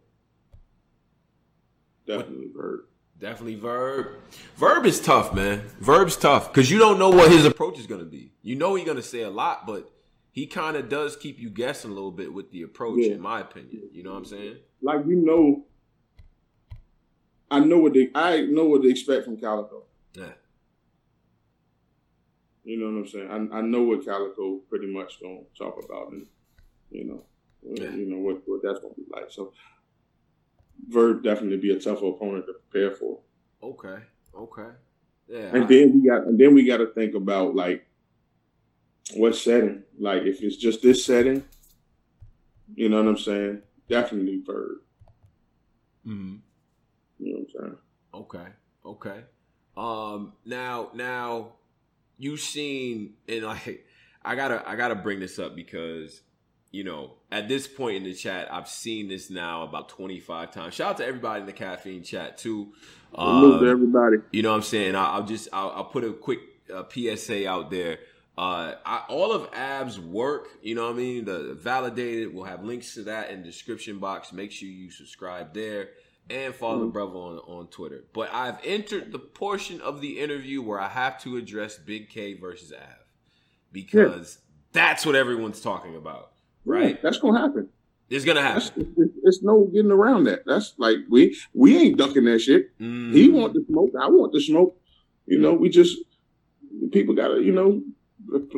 Definitely what? Verb. Definitely Verb. Verb is tough, man. Verb's tough because you don't know what his approach is going to be. You know he's going to say a lot, but he kind of does keep you guessing a little bit with the approach, yeah. in my opinion. You know what I'm saying? Like you know, I know what they I know what they expect from Calico. Yeah. You know what I'm saying? I, I know what Calico pretty much gonna talk about, and you know, yeah. you know what, what that's gonna be like. So Verb definitely be a tougher opponent to prepare for. Okay. Okay. Yeah. And I, then we got and then we got to think about like what setting. Like if it's just this setting, you know what I'm saying? Definitely Verb. Mm-hmm. You know what I'm saying? Okay. Okay. Um. Now, now, you seen and like, I gotta, I gotta bring this up because you know, at this point in the chat, I've seen this now about 25 times. Shout out to everybody in the caffeine chat too. Um, to everybody. You know what I'm saying? I, will just, I'll, I'll, put a quick uh, PSA out there. Uh, I, all of Av's work, you know what I mean? The validated, we'll have links to that in the description box. Make sure you subscribe there and follow mm-hmm. brother on, on Twitter. But I've entered the portion of the interview where I have to address Big K versus Av because yeah. that's what everyone's talking about right? That's gonna happen. It's gonna happen. It's, it's, no getting around that. That's like we we ain't ducking that shit. Mm. He want the smoke. I want the smoke. You know, we just people gotta you know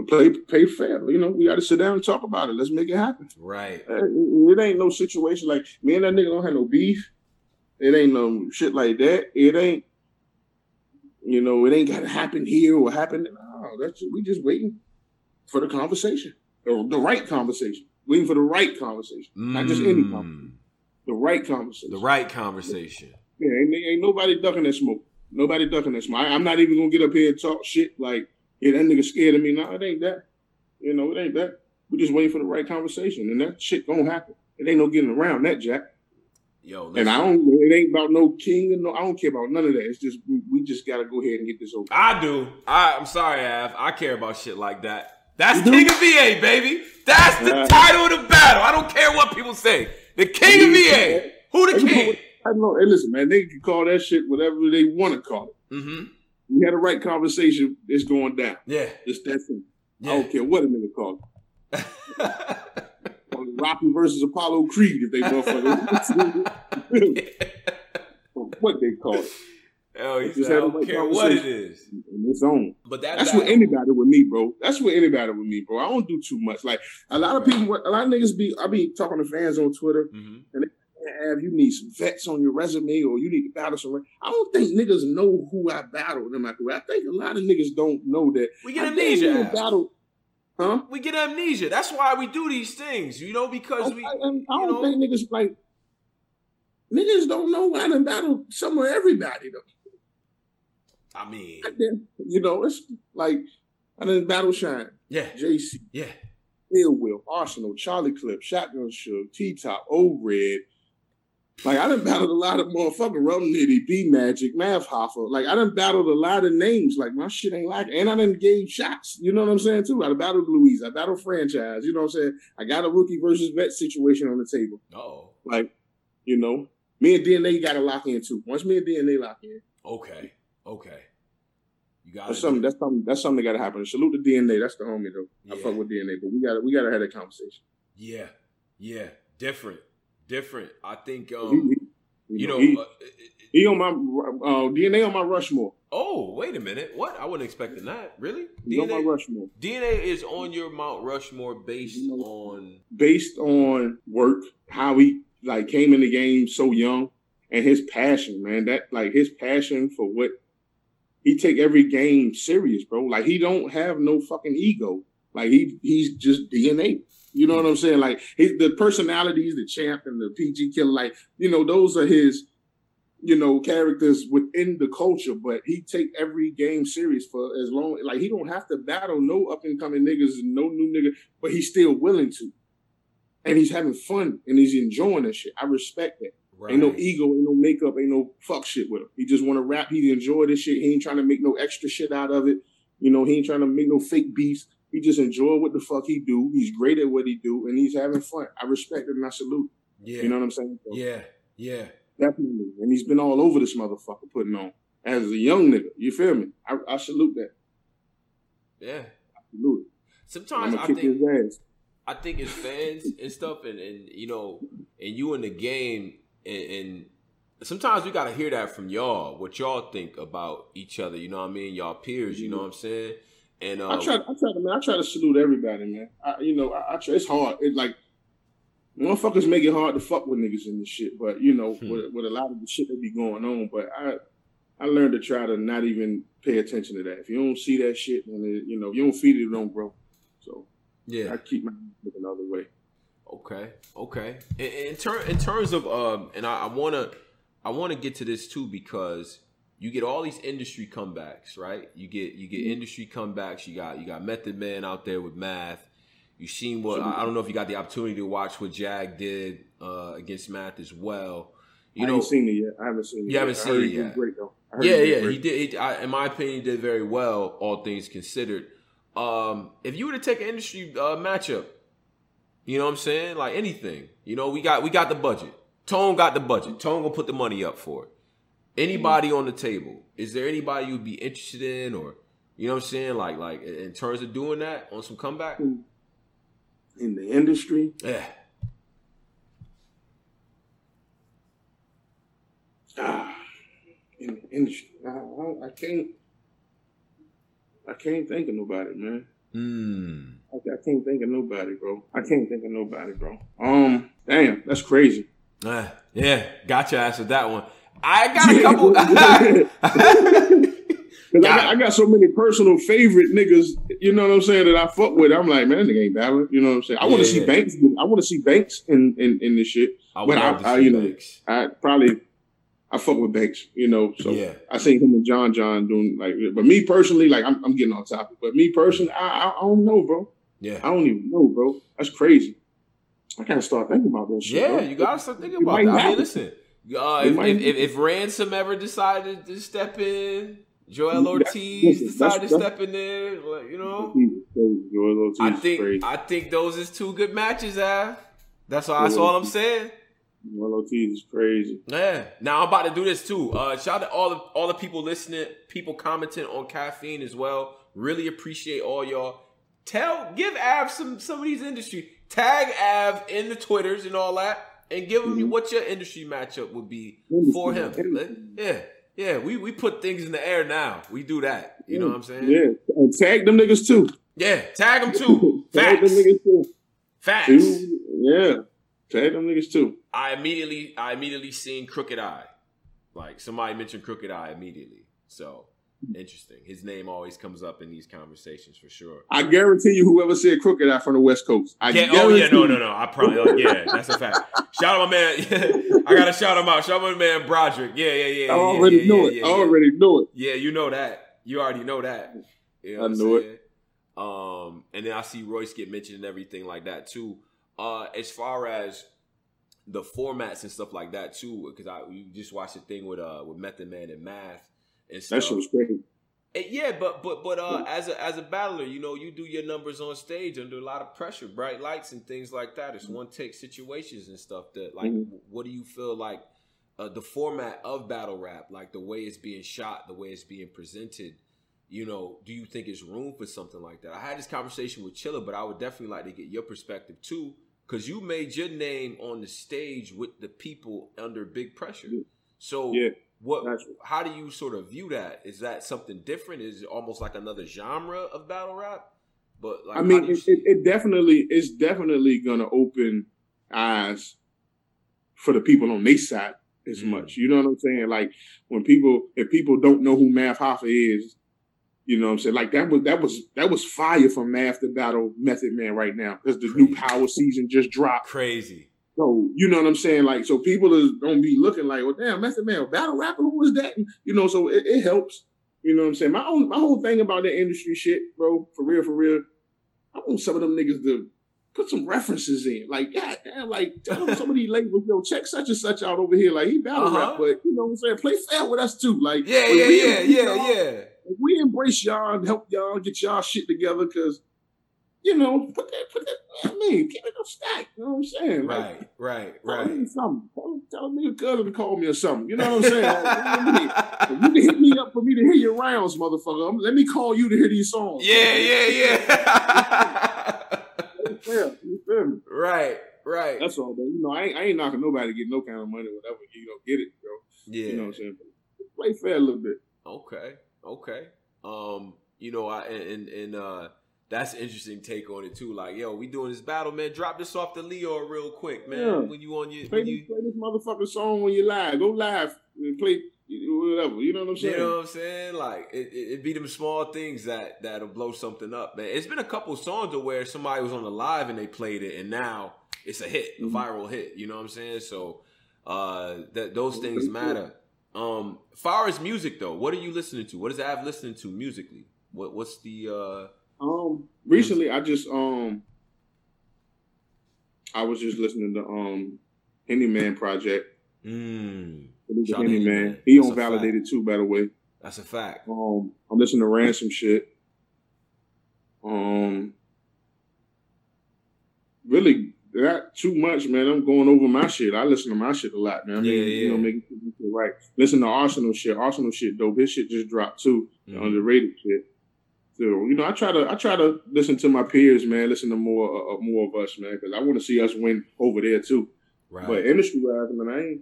play pay fair. You know, we gotta sit down and talk about it. Let's make it happen. Right. Uh, it ain't no situation like me and that nigga don't have no beef. It ain't no shit like that. It ain't. you know, it ain't got to happen here or happen. No, that's we just waiting for the conversation, or the right conversation. Waiting for the right conversation, mm. not just any conversation. The right conversation. The right conversation. Yeah, ain't, ain't nobody ducking that smoke. Nobody ducking that smoke. I, am not even gonna get up here and talk shit like, yeah, that nigga scared of me. No, it ain't that. You know, it ain't that. We just waiting for the right conversation, and that shit gonna happen. It ain't no getting around that, Jack. Yo, and I don't. It ain't about no king and no. I don't care about none of that. It's just we just got to go ahead and get this over. I do. I, I'm sorry, Av. I care about shit like that. That's you King of VA, baby. That's the title of the battle. I don't care what people say. The King of VA. Who the king? I know. Hey, listen, man. They can call that shit whatever they want to call it. Mm-hmm. We had a right conversation. It's going down. Yeah. It's that simple. Yeah. I don't care what a nigga call it. Rocky versus Apollo Creed if they motherfucker. what they call it. Hell, he said, I don't care what it is. In its own. But that, that's what anybody with me, bro. That's what anybody with me, bro. I don't do too much. Like a lot of people, a lot of niggas be. I be talking to fans on Twitter, mm-hmm. and they have you need some vets on your resume, or you need to battle some. I don't think niggas know who I battled in my career. I think a lot of niggas don't know that. We get amnesia. Battle, huh? We get amnesia. That's why we do these things, you know, because I, we. I, I don't know, think niggas like niggas don't know I done battled some of everybody though. I mean, you know, it's like I done battle shine. Yeah. JC. Yeah. Ill Will, Arsenal, Charlie Clip, Shotgun Suge, T Top, O Red. Like I done battled a lot of motherfucking Rum Nitty, B Magic, Math Hoffa. Like I done battled a lot of names. Like my shit ain't like, and I done gave shots. You know what I'm saying too. I battled Louise. I battled franchise. You know what I'm saying. I got a rookie versus vet situation on the table. Oh. Like, you know, me and DNA got to lock in too. Once me and DNA lock in. Okay. Okay. You got that's something. That's something. That's something that got to happen. Salute to DNA. That's the homie though. Yeah. I fuck with DNA, but we got to we got to have that conversation. Yeah, yeah, different, different. I think um, he, he, you know, he, uh, he on my uh, DNA on my Rushmore. Oh, wait a minute. What? I wasn't expecting that. Really? DNA on my Rushmore. DNA is on your Mount Rushmore based you know, on based on work, how he like came in the game so young, and his passion, man. That like his passion for what he take every game serious, bro. Like he don't have no fucking ego. Like he he's just DNA. You know what I'm saying? Like his, the personalities, the champ and the PG killer, like you know, those are his, you know, characters within the culture. But he take every game serious for as long. Like he don't have to battle no up and coming niggas, no new nigga, but he's still willing to, and he's having fun and he's enjoying that shit. I respect that. Right. Ain't no ego, ain't no makeup, ain't no fuck shit with him. He just want to rap. He enjoy this shit. He ain't trying to make no extra shit out of it. You know, he ain't trying to make no fake beats. He just enjoy what the fuck he do. He's great at what he do, and he's having fun. I respect it and I salute. Yeah, you know what I'm saying? So, yeah, yeah, definitely. And he's been all over this motherfucker putting on as a young nigga. You feel me? I, I salute that. Yeah, I salute it. Sometimes I think I think as fans and stuff, and and you know, and you in the game and, and sometimes we gotta hear that from y'all. What y'all think about each other? You know what I mean? Y'all peers. You know what I'm saying? And um, I try, I try to, man. I try to salute everybody, man. I, you know, I, I try. It's hard. It's like motherfuckers make it hard to fuck with niggas in this shit. But you know, hmm. with, with a lot of the shit that be going on. But I, I learned to try to not even pay attention to that. If you don't see that shit, then it, you know, if you don't feed it, it don't grow. So yeah, I keep my looking the other way. Okay, okay. In, in, ter- in terms of um, and I, I wanna I wanna get to this too because you get all these industry comebacks, right? You get you get mm-hmm. industry comebacks. You got you got Method Man out there with Math. You seen what I, I don't know if you got the opportunity to watch what Jag did uh, against Math as well. You I know, haven't seen it yet. I haven't seen it. You yet. haven't seen it yet. Great though. Yeah, yeah, great. he did. He, I, in my opinion, he did very well, all things considered. Um, if you were to take an industry uh, matchup, you know what I'm saying? Like anything. You know, we got we got the budget. Tone got the budget. Tone gonna put the money up for it. Anybody on the table? Is there anybody you'd be interested in, or you know what I'm saying? Like like in terms of doing that on some comeback in the industry. Yeah. Ah, in the industry, I, I, I can't. I can't think of nobody, man. Hmm. I, I, can't think of nobody, bro. I can't think of nobody, bro. Um, damn, that's crazy. Uh, yeah, gotcha. Answered that one. I got a couple. I got, I got so many personal favorite niggas, you know what I'm saying, that I fuck with. I'm like, man, that nigga ain't battling. You know what I'm saying? I want to see Banks. I want to see Banks in, in in this shit. I but I, I you know, I probably I fuck with Banks, you know. So yeah. I see him and John John doing like, but me personally, like I'm, I'm getting on topic. But me personally, I, I don't know, bro. Yeah, I don't even know, bro. That's crazy. I gotta start thinking about that shit. Yeah, bro. you gotta start thinking about that. I mean, listen, uh, if, if, if, if, Ransom ever decided to step in, Joel Ortiz decided to step in there, like, you know. Joel Ortiz I think I think those is two good matches, Av. That's all. That's all I'm saying. Joel Ortiz is crazy. Yeah. Now I'm about to do this too. Uh, shout out to all the all the people listening, people commenting on caffeine as well. Really appreciate all y'all. Tell, give Av some some of these industry. Tag Av in the twitters and all that and give him mm-hmm. what your industry matchup would be for him. Yeah, yeah. We we put things in the air now. We do that. You know what I'm saying? Yeah. And tag them niggas too. Yeah, tag them too. Facts. tag them niggas too. Facts. Yeah. Them niggas too. I immediately I immediately seen Crooked I. Like somebody mentioned Crooked I immediately. So Interesting. His name always comes up in these conversations for sure. I guarantee you, whoever said Crooked I from the West Coast. I yeah, oh yeah, no, no, no. I probably oh, yeah, that's a fact. shout out my man. I gotta shout him out. Shout out my man Broderick. Yeah, yeah, yeah. I already yeah, know yeah, it. I already know it. Yeah, you know that. You already know that. You know I know it. Um, and then I see Royce get mentioned and everything like that too. Uh, as far as the formats and stuff like that too, because I you just watched the thing with uh with Method Man and Math and stuff. That shit was great. And yeah, but but but uh, as a as a battler, you know, you do your numbers on stage under a lot of pressure, bright lights and things like that. It's one take situations and stuff. That like, mm-hmm. what do you feel like uh, the format of battle rap, like the way it's being shot, the way it's being presented? You know, do you think it's room for something like that? I had this conversation with Chilla, but I would definitely like to get your perspective too, because you made your name on the stage with the people under big pressure. So. Yeah what? How do you sort of view that? Is that something different? Is it almost like another genre of battle rap? But like, I mean, it, it, it, definitely it's definitely gonna open eyes for the people on their side as mm. much. You know what I'm saying? Like when people, if people don't know who Math Hoffa is, you know what I'm saying? Like that was that was that was fire from After battle Method Man right now because the Crazy. new Power season just dropped. Crazy. So you know what I'm saying? Like, so people is gonna be looking like, well, damn, Method Man, battle rapper, who was that? You know, so it, it, helps. You know what I'm saying? My own, my whole thing about that industry shit, bro, for real, for real. I want some of them niggas to put some references in. Like, God damn, like tell them some of these labels, yo, check such and such out over here. Like he battle uh-huh. rap, but you know what I'm saying? Play fair with us too. Like, yeah, yeah, yeah, yeah, yeah. We embrace y'all and help y'all get y'all shit together because you know, put that, put that, I mean, keep it a stack. You know what I'm saying? Right, like, right, right. Tell me something. Tell, tell me a cousin to call me or something. You know what I'm saying? like, you can hit me up for me to hear your rounds, motherfucker. Let me call you to hear these songs. Yeah, yeah, yeah. yeah, you feel me? Right, right. That's all, man. You know, I ain't, I ain't knocking nobody to get no kind of money whatever. You don't know, get it, bro. Yeah. You know what I'm saying? Play fair a little bit. Okay, okay. Um, you know, I and and uh that's an interesting take on it too. Like, yo, we doing this battle, man. Drop this off to Leo real quick, man. Yeah. When you on your play, you... play this motherfucking song when you live. Go live and play whatever. You know what I'm saying? You know what I'm saying? Like it, it, it be them small things that that'll blow something up, man. It's been a couple songs to where somebody was on the live and they played it, and now it's a hit, mm-hmm. a viral hit. You know what I'm saying? So uh, that those things matter. Um, far as music though, what are you listening to? What is Av listening to musically? What what's the uh um, recently I just um, I was just listening to um, Henny Man Project. Mm. Henny Man. He on validated fact. too, by the way. That's a fact. Um, I'm listening to Ransom shit. Um, really not too much, man. I'm going over my shit. I listen to my shit a lot, man. I mean, yeah, yeah. you know, making it right. Listen to Arsenal shit. Arsenal shit dope. His shit just dropped too. Mm-hmm. Underrated shit. So you know, I try to I try to listen to my peers, man. Listen to more uh, uh more of us, man, because I want to see us win over there too. Right. But industry wise, man, I ain't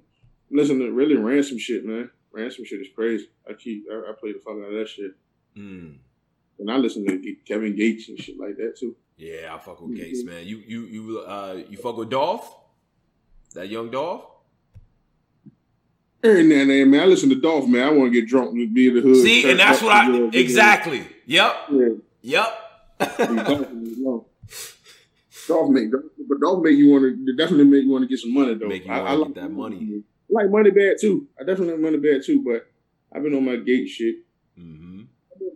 listen to really Ransom shit, man. Ransom shit is crazy. I keep I, I play the fuck out of that shit. Mm. And I listen to Kevin Gates and shit like that too. Yeah, I fuck with mm-hmm. Gates, man. You you you uh you fuck with Dolph? That young Dolph? Every now and then, man. I listen to Dolph, man. I want to get drunk and be in the hood. See, and that's what I exactly. Yep. Yeah. Yep. Dolph make, but Dolph make you want to definitely make you want to get some money though. I, I like that money. I like money bad too. I definitely like money bad too, but I've been on my gate shit. Mm-hmm.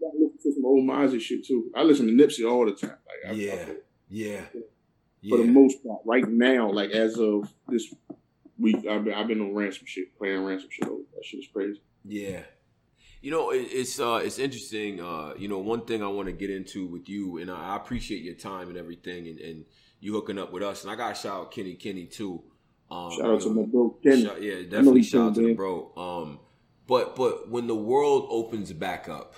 Listening to some old Mozzy shit too. I listen to Nipsey all the time. Like, yeah. I, I, yeah. For the most part, right now, like as of this week, I've been, I've been on Ransom shit, playing Ransom shit. Over. That shit is crazy. Yeah. You know, it, it's uh, it's interesting. Uh, you know, one thing I want to get into with you, and I, I appreciate your time and everything, and, and, you hooking up with us. And I got to shout out Kenny Kenny too. Um, shout out to my bro Kenny. Shout, yeah, definitely shout out to the bro. Um, but but when the world opens back up,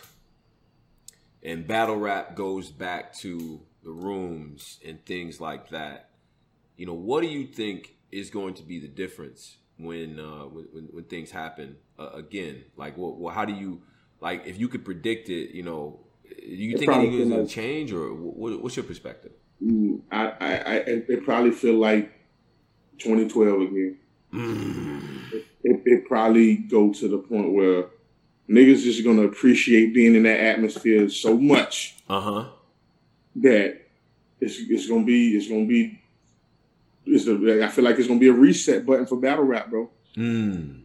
and battle rap goes back to the rooms and things like that, you know, what do you think is going to be the difference when uh, when, when things happen uh, again? Like, what, well, how do you like if you could predict it? You know, you it think anything's going to change, or what, what's your perspective? Mm, I, I, I, it probably feel like 2012 again. Mm. It, it, it, probably go to the point where niggas just gonna appreciate being in that atmosphere so much. Uh-huh. That it's it's gonna be it's gonna be it's a, I feel like it's gonna be a reset button for battle rap, bro. Mm.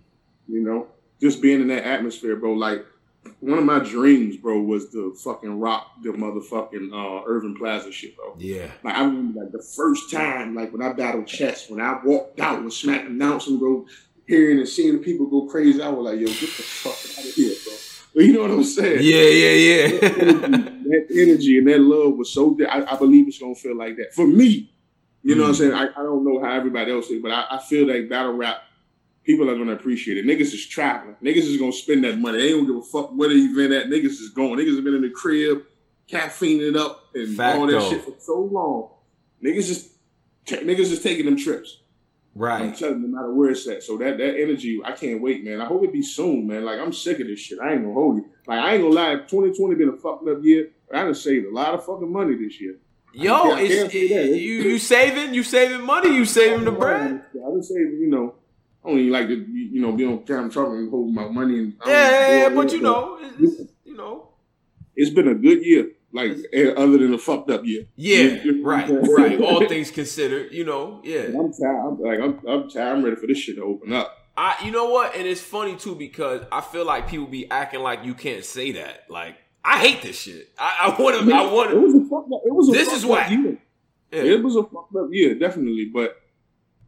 You know, just being in that atmosphere, bro. Like one of my dreams, bro, was the fucking rock the motherfucking uh Irving Plaza shit, bro. Yeah. Like I remember like the first time, like when I battled Chess, when I walked out with Smack announcing, bro, hearing and seeing the people go crazy, I was like, yo, get the fuck out of here, bro. But you know what I'm saying? Yeah, yeah, yeah. that, energy, that, energy, and that love was so. I, I believe it's gonna feel like that for me. You know mm. what I'm mm. saying? I, I don't know how everybody else is, but I, I feel like battle rap people are gonna appreciate it. Niggas is traveling. Niggas is gonna spend that money. They don't give a fuck where the event at. Niggas is going. Niggas have been in the crib, caffeining up and Fact all that though. shit for so long. Niggas just niggas is taking them trips. Right. I'm telling you, no matter where it's at. So that that energy, I can't wait, man. I hope it be soon, man. Like I'm sick of this shit. I ain't gonna hold you. Like I ain't gonna lie. 2020 been a fucked up year. I done saved a lot of fucking money this year. Yo, it's, you you saving you saving money. You saving the oh, bread. I been saving, you know. I don't even like to, you know, be on camera talking and hold my money. And, yeah, yeah, but you know, it's, you know, it's been a good year. Like eh, other than a fucked up year. Yeah, right, right. All things considered, you know, yeah. I'm tired. I'm, like I'm, I'm tired. I'm ready for this shit to open up. I, you know what? And it's funny too because I feel like people be acting like you can't say that. Like I hate this shit. I, I want to. I want to. It was a fucked up. It was a this is why. Year. Yeah. It was a fucked up year, definitely. But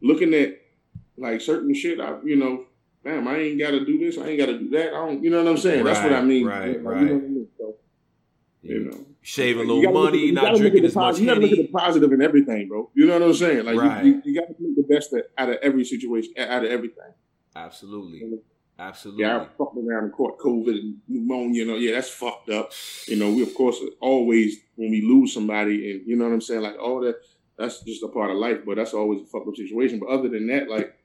looking at like certain shit, I you know, damn, I ain't got to do this, I ain't got to do that. I don't, you know what I'm saying? Right, That's what I mean. Right, like, right. You know, I mean? so, you know, shave a little money, not drinking as much. You got to look at the positive in everything, bro. You know what I'm saying? Like, right. you, you, you got to make the best out of every situation, out of everything. Absolutely. Absolutely. Yeah, I fucked around and caught COVID and pneumonia. You know, yeah, that's fucked up. You know, we of course always when we lose somebody, and you know what I'm saying, like all that. That's just a part of life, but that's always a fucked up situation. But other than that, like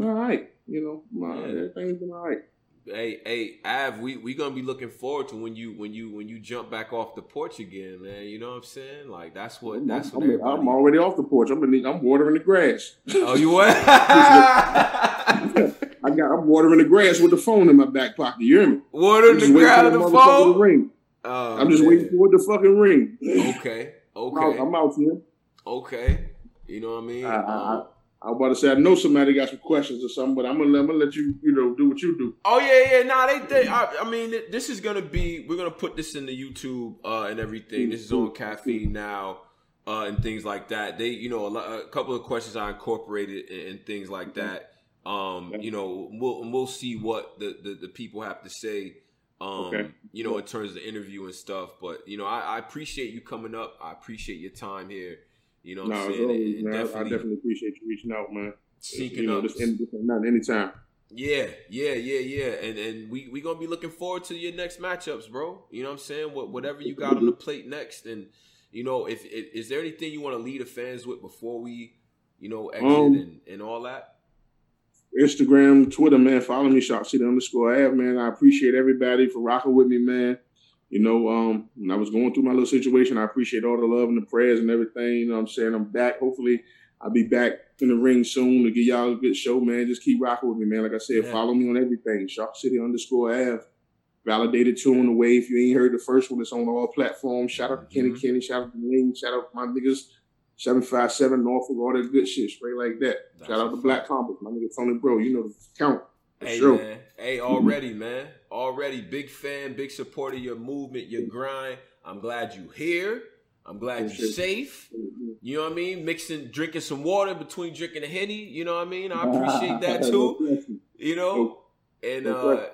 all right. You know, my, yeah. everything's been all right. Hey, hey, Av, we we gonna be looking forward to when you when you when you jump back off the porch again, man. You know what I'm saying? Like that's what that's what I'm, everybody. I'm already off the porch. I'm gonna, I'm watering the grass. Oh, you what? I got I'm watering the grass with the phone in my back pocket. You hear me? Watering the grass with the phone. Ring. Oh, I'm just man. waiting for the fucking ring. Okay, okay. I'm out, here. Okay, you know what I mean. I, um, I was about to say I know somebody got some questions or something, but I'm gonna, I'm gonna let you you know do what you do. Oh yeah, yeah. Nah, they, they I, I, mean, this is gonna be we're gonna put this in the YouTube uh, and everything. This is on caffeine now uh, and things like that. They, you know, a, a couple of questions I incorporated and, and things like mm-hmm. that. Um, you know, we'll we'll see what the, the, the people have to say. Um, okay. you know, in terms of the interview and stuff. But you know, I, I appreciate you coming up. I appreciate your time here. You know what no, I'm saying? Always, man, definitely, I definitely appreciate you reaching out, man. Seeking you know, up. This nothing anytime. Yeah, yeah, yeah, yeah. And and we we gonna be looking forward to your next matchups, bro. You know what I'm saying? What whatever you got on the plate next. And you know, if, if is there anything you want to lead the fans with before we, you know, exit um, and, and all that? Instagram, Twitter, man. Follow me, Shop City underscore Av, man. I appreciate everybody for rocking with me, man you know, um, when I was going through my little situation, I appreciate all the love and the prayers and everything. You know I'm saying? I'm back. Hopefully, I'll be back in the ring soon to give y'all a good show, man. Just keep rocking with me, man. Like I said, yeah. follow me on everything. Sharp City underscore Ave. Validated two on the way. If you ain't heard the first one, it's on all platforms. Shout out to Kenny mm-hmm. Kenny. Shout out to Ling. Shout out to my niggas. 757 Norfolk, all that good shit, straight like that. That's Shout out to Black Compass, my nigga Tony Bro. You know the count. Hey sure. man, hey already man, already big fan, big supporter of your movement, your grind. I'm glad you here. I'm glad you're safe. You know what I mean? Mixing, drinking some water between drinking a henny. You know what I mean? I appreciate that too. You know, and uh,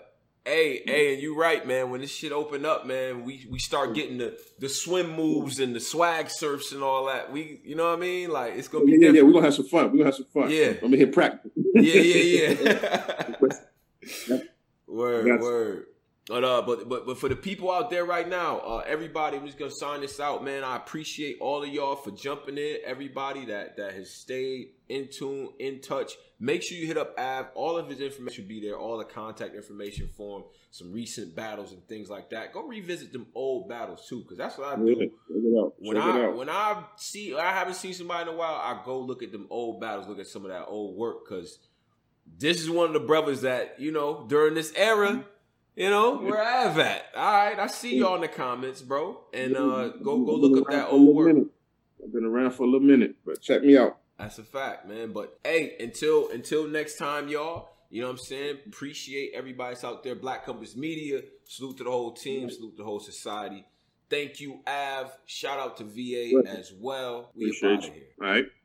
hey, hey, and you right, man. When this shit open up, man, we we start getting the the swim moves and the swag surfs and all that. We, you know what I mean? Like it's gonna be yeah, yeah. We're gonna have some fun. We're gonna have some fun. Yeah, I'm gonna hit practice. yeah, yeah, yeah. word, word. But uh, but but but for the people out there right now, uh, everybody, I'm just gonna sign this out, man. I appreciate all of y'all for jumping in. Everybody that that has stayed in tune, in touch. Make sure you hit up Av. All of his information will be there. All the contact information for him, some recent battles and things like that. Go revisit them old battles too, because that's what I do. When I when I see I haven't seen somebody in a while, I go look at them old battles, look at some of that old work, because this is one of the brothers that you know during this era you know where I've at. All right, I see y'all in the comments, bro, and uh, go go look up that old work. I've been around for a little minute, but check me out. That's a fact, man. But hey, until until next time, y'all. You know what I'm saying? Appreciate everybody's out there. Black Compass Media. Salute to the whole team. Salute to the whole society. Thank you, Av. Shout out to VA as well. We Appreciate out of here. All right.